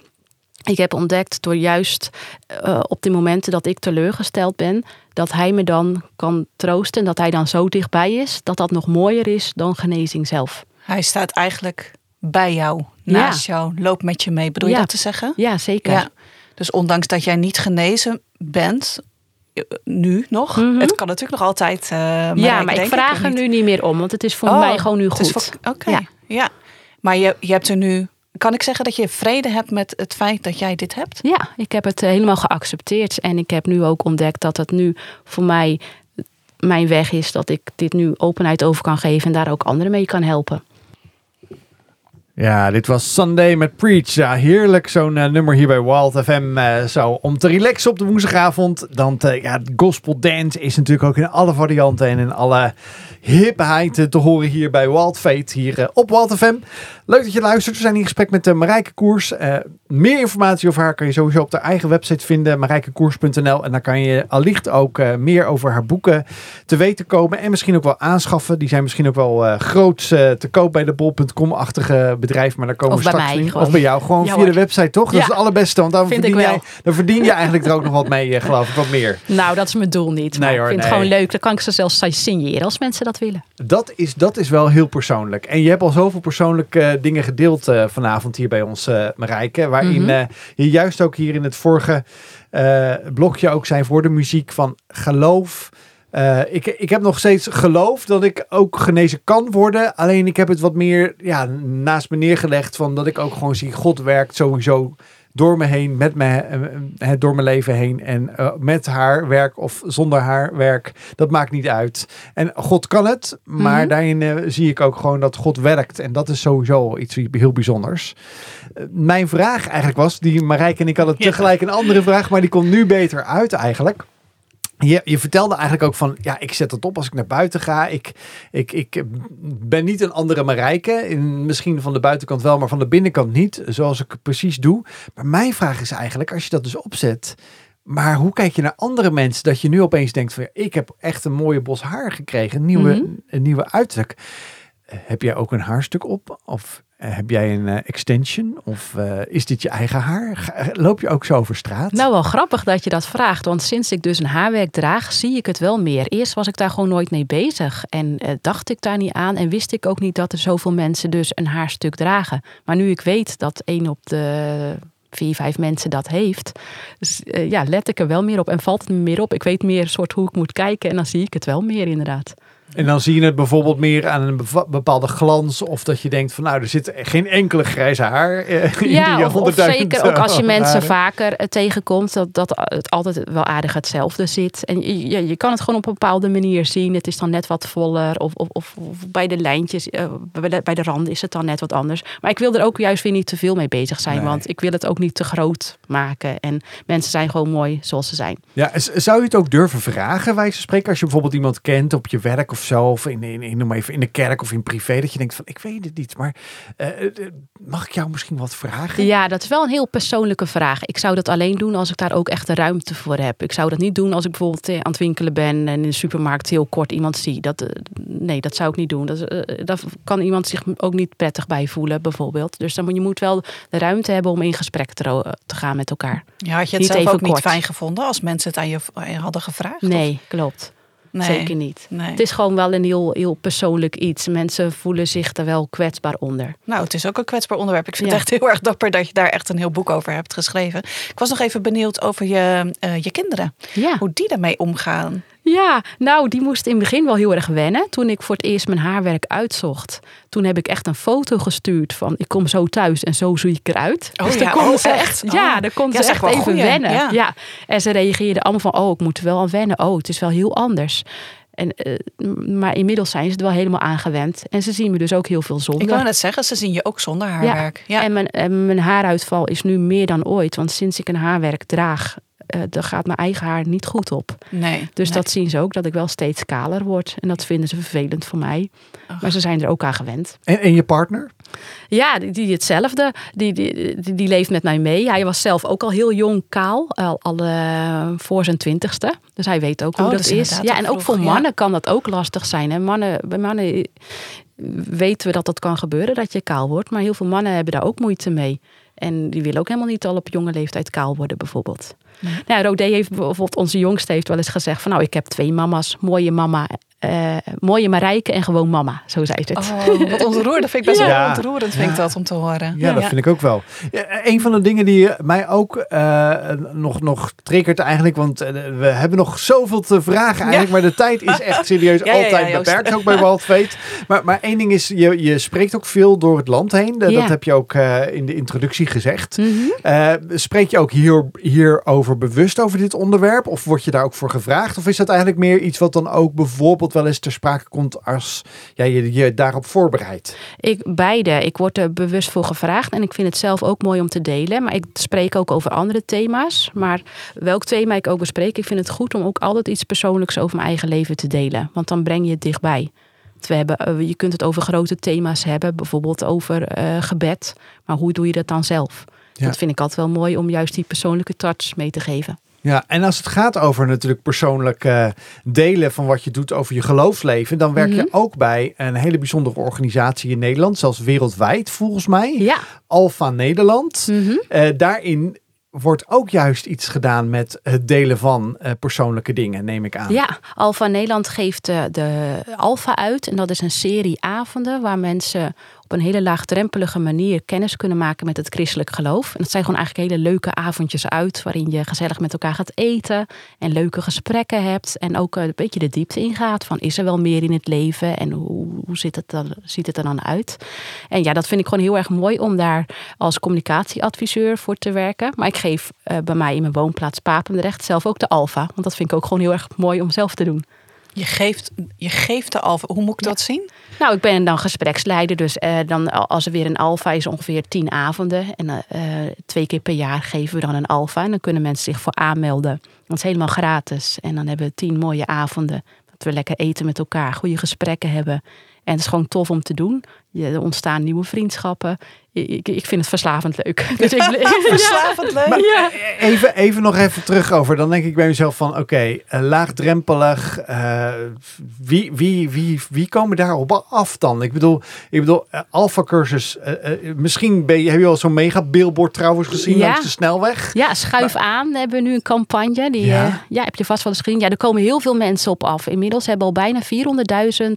ik heb ontdekt door juist eh, op de momenten dat ik teleurgesteld ben, dat hij me dan kan troosten en dat hij dan zo dichtbij is, dat dat nog mooier is dan genezing zelf. Hij staat eigenlijk bij jou, naast jou, loopt met je mee. Bedoel je dat te zeggen? Ja, zeker. Ja. Dus ondanks dat jij niet genezen bent, nu nog, Mhm. het kan natuurlijk nog altijd. eh, ja, maar ik vraag er niet? nu niet meer om, want het is voor Oh, mij gewoon nu goed. Oké, Ja. ja. Maar je, je hebt er nu. Kan ik zeggen dat je vrede hebt met het feit dat jij dit hebt? Ja, ik heb het eh, helemaal geaccepteerd. En ik heb nu ook ontdekt dat het nu voor mij mijn weg is. Dat ik dit nu openheid over kan geven en daar ook anderen mee kan helpen. Ja, dit was Sunday met Preach. Ja, heerlijk zo'n eh, nummer hier bij Wild FM. eh, zo om te relaxen op de woensdagavond. Dan te, ja, gospel dance is natuurlijk ook in alle varianten en in alle hipheid eh, te horen hier bij Wild Fate hier eh, op Wild FM. Leuk dat je luistert. We zijn in gesprek met Marijke Koers. Eh, meer informatie over haar kan je sowieso op haar eigen website vinden, marijkekoers.nl. En dan kan je allicht ook eh, meer over haar boeken te weten komen en misschien ook wel aanschaffen. Die zijn misschien ook wel eh groots eh, te koop bij de bol.com-achtige bedrijf, maar daar komen Of we straks in. Of bij jou, gewoon Ja, via de website, toch? Dat is het allerbeste, want dan Vind verdien, ik jij, wel. dan verdien je eigenlijk er ook nog wat mee, eh, geloof ik, wat meer. Nou, dat is mijn doel niet. Maar Nee, hoor, ik vind het gewoon leuk. Dan kan ik ze zelfs signeren als mensen dat willen. Dat is, dat is wel heel persoonlijk. En je hebt al zoveel persoonlijke eh, dingen gedeeld eh, vanavond hier bij ons, eh Marijke. Waarin Mhm. je juist ook hier in het vorige blokje ook zei voor de muziek van geloof. Eh, ik, ik heb nog steeds geloof dat ik ook genezen kan worden. Alleen ik heb het wat meer ja, naast me neergelegd van dat ik ook gewoon zie God werkt sowieso door me heen, met me, eh, eh, door mijn leven heen. En met haar werk of zonder haar werk, dat maakt niet uit. En God kan het, maar Mhm. daarin zie ik ook gewoon dat God werkt. En dat is sowieso iets heel bijzonders. Mijn vraag eigenlijk was, die Marijke en ik hadden tegelijk een andere vraag, maar die komt nu beter uit eigenlijk. Je, je vertelde eigenlijk ook van, ja, ik zet het op als ik naar buiten ga. Ik, ik, ik ben niet een andere Marijke. In, misschien van de buitenkant wel, maar van de binnenkant niet. Zoals ik het precies doe. Maar mijn vraag is eigenlijk, als je dat dus opzet. Maar hoe kijk je naar andere mensen? Dat je nu opeens denkt van, ja, ik heb echt een mooie bos haar gekregen. Een nieuwe, Mhm. een nieuwe uiterlijk. Heb jij ook een haarstuk op? Of eh, heb jij een eh, extension? Of eh, is dit je eigen haar? Loop je ook zo over straat? Nou, wel grappig dat je dat vraagt. Want sinds ik dus een haarwerk draag, zie ik het wel meer. Eerst was ik daar gewoon nooit mee bezig. En dacht ik daar niet aan. En wist ik ook niet dat er zoveel mensen dus een haarstuk dragen. Maar nu ik weet dat één op de vier, vijf mensen dat heeft. Ja, let ik er wel meer op. En valt het me meer op. Ik weet meer soort hoe ik moet kijken. En dan zie ik het wel meer inderdaad. En dan zie je het bijvoorbeeld meer aan een bepaalde glans. Of dat je denkt van nou, er zit geen enkele grijze haar eh, in Ja, die of, of 100.000 zeker ook als je mensen haren. vaker eh, tegenkomt, dat, dat het altijd wel aardig hetzelfde zit. En je, je- je kan het gewoon op een bepaalde manier zien. Het is dan net wat voller, of, of, of, of bij de lijntjes, eh, bij, de, bij de randen is het dan net wat anders. Maar ik wil er ook juist weer niet te veel mee bezig zijn, Nee. want ik wil het ook niet te groot maken. En mensen zijn gewoon mooi zoals ze zijn. Ja, zou je het ook durven vragen, wijze van spreken, als je bijvoorbeeld iemand kent op je werk of zo, of in, in, in, noem even, in de kerk of in privé, dat je denkt van, ik weet het niet, maar eh, eh, mag ik jou misschien wat vragen? Ja, dat is wel een heel persoonlijke vraag. Ik zou dat alleen doen als ik daar ook echt de ruimte voor heb. Ik zou dat niet doen als ik bijvoorbeeld aan het winkelen ben en in de supermarkt heel kort iemand zie. Dat, nee, dat zou ik niet doen. Dat, dat kan iemand zich ook niet prettig bij voelen, bijvoorbeeld. Dus dan moet je moet wel de ruimte hebben om in gesprek te, te gaan met elkaar. Ja, had je het zelf ook niet fijn gevonden als mensen het aan je hadden gevraagd? Nee, klopt. Nee, Zeker niet. Het is gewoon wel een heel, heel persoonlijk iets. Mensen voelen zich er wel kwetsbaar onder. Nou, het is ook een kwetsbaar onderwerp. Ik vind het echt heel erg dapper dat je daar echt een heel boek over hebt geschreven. Ik was nog even benieuwd over je, uh, je kinderen. Ja. Hoe die daarmee omgaan. Ja, nou, die moest in het begin wel heel erg wennen. Toen ik voor het eerst mijn haarwerk uitzocht, toen heb ik echt een foto gestuurd van ik kom zo thuis en zo zie ik eruit. Oh, dus ja, kon oh, ze echt, ja, oh. daar kon ze echt even wennen. Ja. ja. En ze reageerden allemaal van, oh, ik moet er wel aan wennen. Oh, het is wel heel anders. En, uh, maar inmiddels zijn ze er wel helemaal aangewend. En ze zien me dus ook heel veel zonder. Ik wou net zeggen, ze zien je ook zonder haarwerk. Ja. En, mijn, en mijn haaruitval is nu meer dan ooit. Want sinds ik een haarwerk draag, uh, dan gaat mijn eigen haar niet goed op. Nee, dus dat zien ze ook, dat ik wel steeds kaler word. En dat vinden ze vervelend voor mij. Maar ze zijn er ook aan gewend. En, en je partner? Ja, die, die hetzelfde. Die, die, die, leeft met mij mee. Hij was zelf ook al heel jong kaal, al, al uh, voor zijn twintigste. Dus hij weet ook hoe oh, dat, is. Ja, en ook voor mannen kan dat ook lastig zijn. En mannen, bij mannen weten we dat dat kan gebeuren, dat je kaal wordt. Maar heel veel mannen hebben daar ook moeite mee. En die willen ook helemaal niet al op jonge leeftijd kaal worden, bijvoorbeeld. Nou, Rodé heeft bijvoorbeeld, onze jongste heeft wel eens gezegd van nou, ik heb twee mama's, mooie mama uh, mooie Marijke en gewoon mama. Zo zei ze het. Oh, wat ontroerend. Dat vind ik best wel ontroerend vind ik dat om te horen. Ja, dat vind ik ook wel. een van de dingen die mij ook uh, nog, nog triggert eigenlijk, want uh, we hebben nog zoveel te vragen eigenlijk, maar de tijd is echt serieus altijd beperkt, ook bij Waldveet. Maar, maar één ding is, je, je spreekt ook veel door het land heen. Dat heb je ook in de introductie gezegd. Mm -hmm. spreek je ook hier, hierover bewust over dit onderwerp? Of word je daar ook voor gevraagd? Of is dat eigenlijk meer iets wat dan ook bijvoorbeeld wel eens ter sprake komt als ja, je je daarop voorbereidt? Ik beide. Ik word er bewust voor gevraagd en ik vind het zelf ook mooi om te delen. Maar ik spreek ook over andere thema's. Maar welk thema ik ook bespreek, ik vind het goed om ook altijd iets persoonlijks over mijn eigen leven te delen. Want dan breng je het dichtbij. We hebben, eh, je kunt het over grote thema's hebben, bijvoorbeeld over uh, gebed. Maar hoe doe je dat dan zelf? Dat vind ik altijd wel mooi om juist die persoonlijke touch mee te geven. Ja, en als het gaat over natuurlijk persoonlijk uh, delen van wat je doet over je geloofsleven, dan werk je mhm. ook bij een hele bijzondere organisatie in Nederland, zelfs wereldwijd volgens mij. Ja. Alfa Nederland. Mm daarin wordt ook juist iets gedaan met het delen van uh, persoonlijke dingen, neem ik aan. Ja, Alfa Nederland geeft uh, de Alfa uit. En dat is een serie avonden waar mensen op een hele laagdrempelige manier kennis kunnen maken met het christelijk geloof. En dat zijn gewoon eigenlijk hele leuke avondjes uit, waarin je gezellig met elkaar gaat eten en leuke gesprekken hebt. En ook een beetje de diepte ingaat van is er wel meer in het leven en hoe, hoe zit het dan, ziet het er dan uit? En ja, dat vind ik gewoon heel erg mooi om daar als communicatieadviseur voor te werken. Maar ik geef uh, bij mij in mijn woonplaats Papendrecht zelf ook de Alfa. Want dat vind ik ook gewoon heel erg mooi om zelf te doen. Je geeft, je geeft de alfa. Hoe moet ik dat zien? Nou, ik ben dan gespreksleider. Dus uh, dan, als er weer een alfa is, ongeveer tien avonden. En uh, twee keer per jaar geven we dan een alfa. En dan kunnen mensen zich voor aanmelden. Dat is helemaal gratis. En dan hebben we tien mooie avonden. Dat we lekker eten met elkaar, goede gesprekken hebben. En het is gewoon tof om te doen. Er ontstaan nieuwe vriendschappen ik, ik vind het verslavend leuk. Dus ik, verslavend leuk. ja. even, even nog even terug over. Dan denk ik bij mezelf van oké, eh, laagdrempelig. Uh, wie, wie, wie, wie komen daarop af dan? Ik bedoel, ik bedoel uh, Alpha cursus. misschien ben je, heb je al zo'n mega billboard trouwens gezien ja. langs de snelweg. Ja, schuif aan. hebben we nu een campagne. Die, ja. ja, heb je vast wel eens gezien. Ja, er komen heel veel mensen op af. Inmiddels hebben al bijna 400.000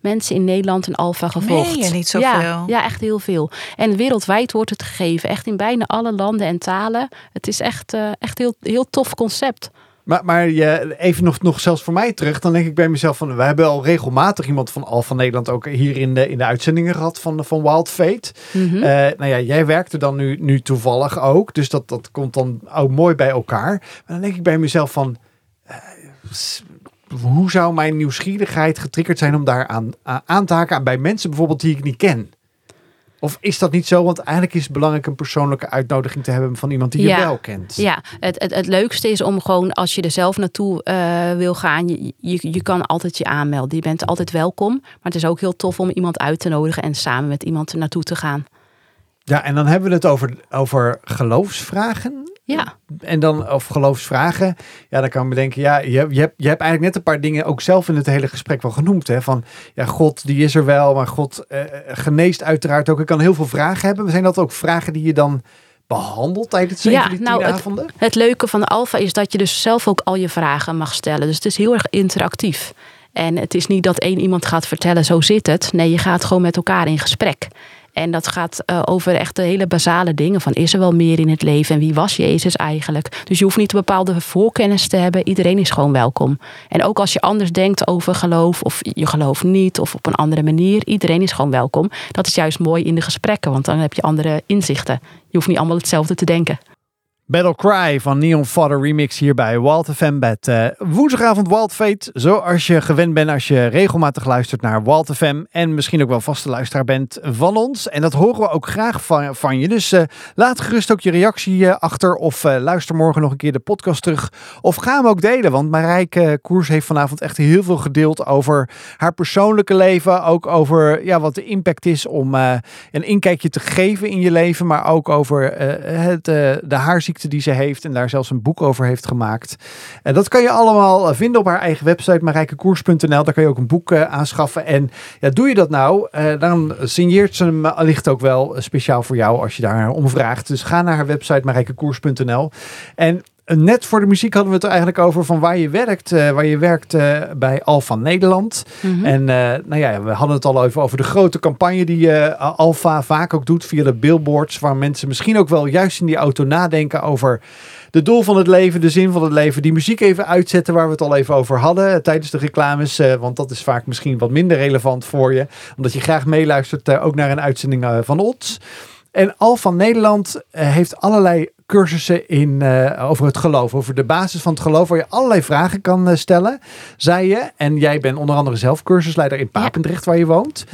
mensen in Nederland een Alpha gevolgd. Nee, niet zoveel. Ja, ja, echt heel veel. En wereldwijd wordt het gegeven. Echt in bijna alle landen en talen. Het is echt, uh, echt heel, heel tof concept. Maar, maar je, even nog, nog zelfs voor mij terug, dan denk ik bij mezelf van, we hebben al regelmatig iemand van Al van Nederland ook hier in de, in de uitzendingen gehad van, van Wild Fate. Mm -hmm. uh, nou ja, jij werkt er dan nu, nu toevallig ook, dus dat, dat komt dan ook mooi bij elkaar. Maar dan denk ik bij mezelf van, uh, hoe zou mijn nieuwsgierigheid getriggerd zijn om daar aan, aan te haken bij mensen bijvoorbeeld die ik niet ken? Of is dat niet zo? Want eigenlijk is het belangrijk een persoonlijke uitnodiging te hebben van iemand die Ja. je wel kent. Ja, het, het, het leukste is om gewoon als je er zelf naartoe eh, wil gaan, je, je, je kan altijd je aanmelden. Je bent altijd welkom. Maar het is ook heel tof om iemand uit te nodigen en samen met iemand er naartoe te gaan. Ja, en dan hebben we het over, over geloofsvragen. Ja, En dan, of geloofsvragen. Ja, dan kan ik me denken, ja, je, je, hebt, je hebt eigenlijk net een paar dingen ook zelf in het hele gesprek wel genoemd. Hè? Van, ja, God, die is er wel, maar God eh, geneest uiteraard ook. Ik kan heel veel vragen hebben. Zijn dat ook vragen die je dan behandelt tijdens Ja, die nou, het- avonden? het leuke van de Alfa is dat je dus zelf ook al je vragen mag stellen. Dus het is heel erg interactief. En het is niet dat één iemand gaat vertellen, zo zit het. Nee, je gaat gewoon met elkaar in gesprek. En dat gaat eh, over echt de hele basale dingen. Van is er wel meer in het leven? En wie was Jezus eigenlijk? Dus je hoeft niet een bepaalde voorkennis te hebben. Iedereen is gewoon welkom. En ook als je anders denkt over geloof. Of je gelooft niet. Of op een andere manier. Iedereen is gewoon welkom. Dat is juist mooi in de gesprekken. Want dan heb je andere inzichten. Je hoeft niet allemaal hetzelfde te denken. Battle Cry van Neon Father Remix hier bij Wild FM met eh, woensdagavond Wild Fate. Zoals je gewend bent als je regelmatig luistert naar Wild FM. En misschien ook wel vaste luisteraar bent van ons. En dat horen we ook graag van, van je. Dus eh, laat gerust ook je reactie eh, achter. Of luister morgen nog een keer de podcast terug. Of ga hem ook delen. Want Marijke Koers heeft vanavond echt heel veel gedeeld over haar persoonlijke leven. Ook over ja, wat de impact is om een inkijkje te geven in je leven. Maar ook over het, de haarziekte die ze heeft. En daar zelfs een boek over heeft gemaakt. En dat kan je allemaal eh, vinden op haar eigen website marijkekoers.nl. Daar kan je ook een boek eh, aanschaffen. En ja, doe je dat nou, eh, dan signeert ze hem allicht ook wel speciaal voor jou als je daar om vraagt. Dus ga naar haar website marijkekoers.nl. En net voor de muziek hadden we het er eigenlijk over van waar je werkt. eh, waar je werkt eh, bij Alfa Nederland. En eh, nou ja, we hadden het al even over de grote campagne die eh Alfa vaak ook doet via de billboards. Waar mensen misschien ook wel juist in die auto nadenken over de doel van het leven, de zin van het leven. Die muziek even uitzetten waar we het al even over hadden eh, tijdens de reclames. eh, want dat is vaak misschien wat minder relevant voor je. Omdat je graag meeluistert eh, ook naar een uitzending eh, van ons. En Al van Nederland eh, heeft allerlei cursussen in, eh, over het geloof. Over de basis van het geloof. Waar je allerlei vragen kan eh, stellen. Zei je. En jij bent onder andere zelf cursusleider in Papendrecht waar je woont.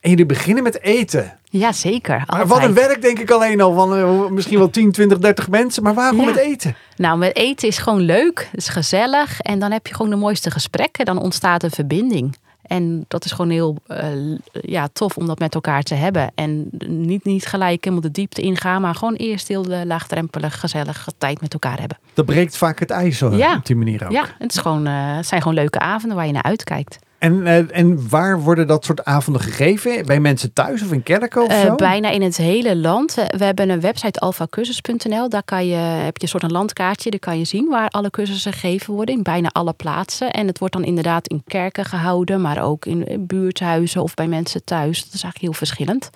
En jullie beginnen met eten. Ja, zeker. Maar wat een werk denk ik alleen al. Van misschien wel 10, 20, 30 mensen. Maar waarom Ja. met eten? Nou, met eten is gewoon leuk. Het is gezellig. En dan heb je gewoon de mooiste gesprekken. Dan ontstaat een verbinding. En dat is gewoon heel eh, ja, tof om dat met elkaar te hebben. En niet, niet gelijk helemaal de diepte ingaan. Maar gewoon eerst heel eh, laagdrempelig, gezellig tijd met elkaar hebben. Dat breekt vaak het ijs Ja. op die manier ook. Ja, het, is gewoon, eh, het zijn gewoon leuke avonden waar je naar uitkijkt. En, eh, en waar worden dat soort avonden gegeven? Bij mensen thuis of in kerken of Eh, zo? bijna in het hele land. We, we hebben een website alfacursus.nl. Daar kan je, heb je een soort een landkaartje. Daar kan je zien waar alle cursussen gegeven worden. In bijna alle plaatsen. En het wordt dan inderdaad in kerken gehouden. Maar ook in buurthuizen of bij mensen thuis. Dat is eigenlijk heel verschillend.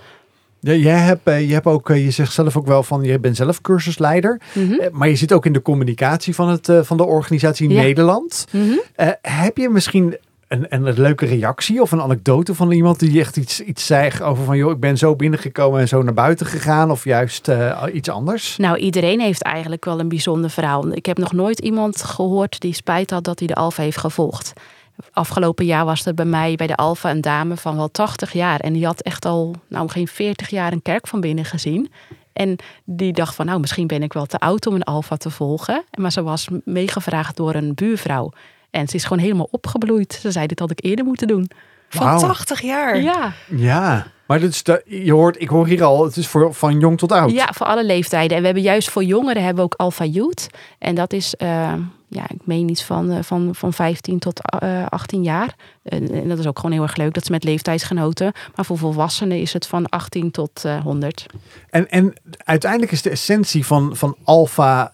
Jij hebt, eh, je hebt ook, je zegt zelf ook wel van, je bent zelf cursusleider. Mhm. Maar je zit ook in de communicatie van, het, van de organisatie Ja. Nederland. Mhm. Heb je misschien een, een leuke reactie of een anekdote van iemand die echt iets, iets zei over van, joh, ik ben zo binnengekomen en zo naar buiten gegaan of juist eh, iets anders? Nou, iedereen heeft eigenlijk wel een bijzonder verhaal. Ik heb nog nooit iemand gehoord die spijt had dat hij de Alfa heeft gevolgd. Afgelopen jaar was er bij mij bij de Alfa een dame van wel 80 jaar. En die had echt al nou, geen 40 jaar een kerk van binnen gezien. En die dacht van, nou, misschien ben ik wel te oud om een Alfa te volgen. Maar ze was meegevraagd door een buurvrouw. En ze is gewoon helemaal opgebloeid. Ze zei, dit had ik eerder moeten doen. Van Wauw. 80 jaar. Ja, Ja, maar de, je hoort, ik hoor hier al, het is voor, van jong tot oud. Ja, voor alle leeftijden. En we hebben juist voor jongeren hebben we ook Alpha Youth. En dat is, eh, ja, ik meen iets van, eh, van, van 15 tot eh 18 jaar. En, en dat is ook gewoon heel erg leuk. Dat is met leeftijdsgenoten. Maar voor volwassenen is het van 18 tot eh 100. En, en uiteindelijk is de essentie van, van Alpha,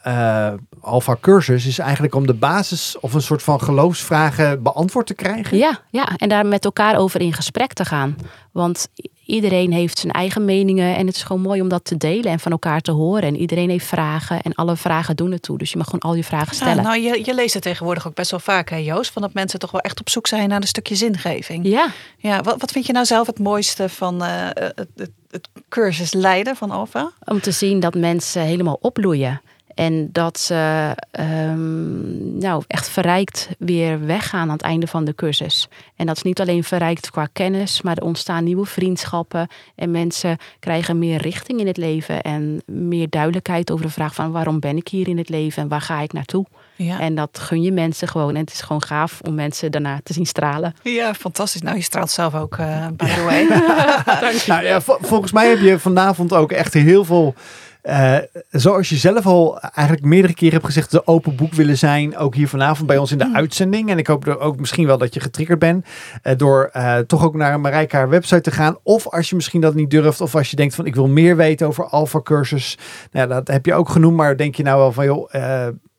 Alpha cursus is eigenlijk om de basis of een soort van geloofsvragen beantwoord te krijgen. Ja, ja, en daar met elkaar over in gesprek te gaan. Want iedereen heeft zijn eigen meningen. En het is gewoon mooi om dat te delen en van elkaar te horen. En iedereen heeft vragen. En alle vragen doen ertoe. Dus je mag gewoon al je vragen Ja, stellen. nou, je, je leest het tegenwoordig ook best wel vaak, hè, Joost. Van dat mensen toch wel echt op zoek zijn naar een stukje zingeving. ja. Ja, wat, wat vind je nou zelf het mooiste van eh, het, het, het cursus leiden van Alfa? om te zien dat mensen helemaal opbloeien. En dat ze ehm, nou, echt verrijkt weer weggaan aan het einde van de cursus. En dat is niet alleen verrijkt qua kennis, maar er ontstaan nieuwe vriendschappen. En mensen krijgen meer richting in het leven en meer duidelijkheid over de vraag van waarom ben ik hier in het leven en waar ga ik naartoe. Ja. En dat gun je mensen gewoon. En het is gewoon gaaf om mensen daarna te zien stralen. ja, fantastisch. Nou, je straalt zelf ook, uh, by the way. Nou, ja, vol- volgens mij heb je vanavond ook echt heel veel. Eh, zoals je zelf al eigenlijk meerdere keren hebt gezegd, de open boek willen zijn. Ook hier vanavond bij ons in de uitzending. En ik hoop er ook misschien wel dat je getriggerd bent. eh, door eh, toch ook naar Marijke haar website te gaan. Of als je misschien dat niet durft. Of als je denkt van ik wil meer weten over Alpha cursus. Nou, dat heb je ook genoemd. Maar denk je nou wel van joh,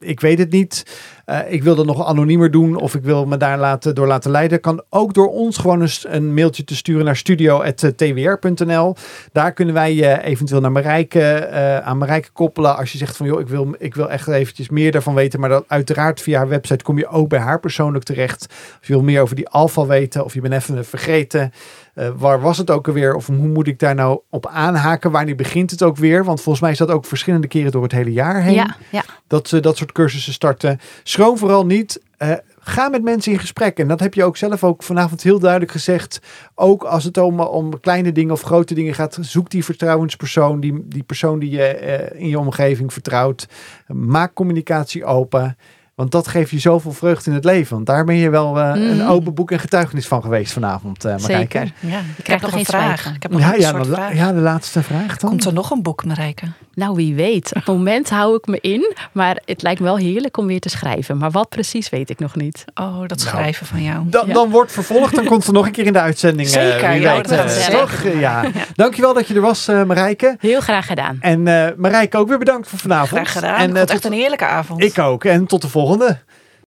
ik weet het niet. Eh, ik wil dat nog anoniemer doen of ik wil me daar laten, door laten leiden. Kan ook door ons gewoon eens een mailtje te sturen naar studio.twr.nl. Daar kunnen wij je eventueel naar Marijke, eh, aan Marijke koppelen. Als je zegt van joh, ik wil, ik wil echt eventjes meer daarvan weten. Maar dat uiteraard via haar website kom je ook bij haar persoonlijk terecht. Of je wil meer over die alfa weten of je bent even vergeten. Eh, waar was het ook alweer? Of hoe moet ik daar nou op aanhaken? Wanneer begint het ook weer? Want volgens mij is dat ook verschillende keren door het hele jaar heen Ja, ja. dat ze dat soort cursussen starten. Schroom vooral niet. Eh, ga met mensen in gesprek. En dat heb je ook zelf ook vanavond heel duidelijk gezegd. Ook als het om, om kleine dingen of grote dingen gaat. Zoek die vertrouwenspersoon. Die, die persoon die je eh, in je omgeving vertrouwt. Maak communicatie open. Want dat geeft je zoveel vreugde in het leven. Want daar ben je wel eh, een Mhm. open boek en getuigenis van geweest vanavond, eh Marijke. Zeker. Ja, ik krijgt heb nog er een vraag. Ik heb nog Ja, een ja, soort vraag. ja, de laatste vraag dan. Komt er nog een boek, Marijke? Nou, wie weet. Op het moment hou ik me in. Maar het lijkt me wel heerlijk om weer te schrijven. Maar wat precies weet ik nog niet. Oh, dat schrijven van jou. Dan, Ja. dan wordt vervolgd, dan komt ze nog een keer in de uitzending. eh, Zeker, wie ja, weet, dat gaat toch? Ja. Dankjewel dat je er was, eh, Marijke. Heel graag gedaan. En eh Marijke ook weer bedankt voor vanavond. Graag gedaan. En het echt een heerlijke avond. ik ook. En tot de volgende. strålende!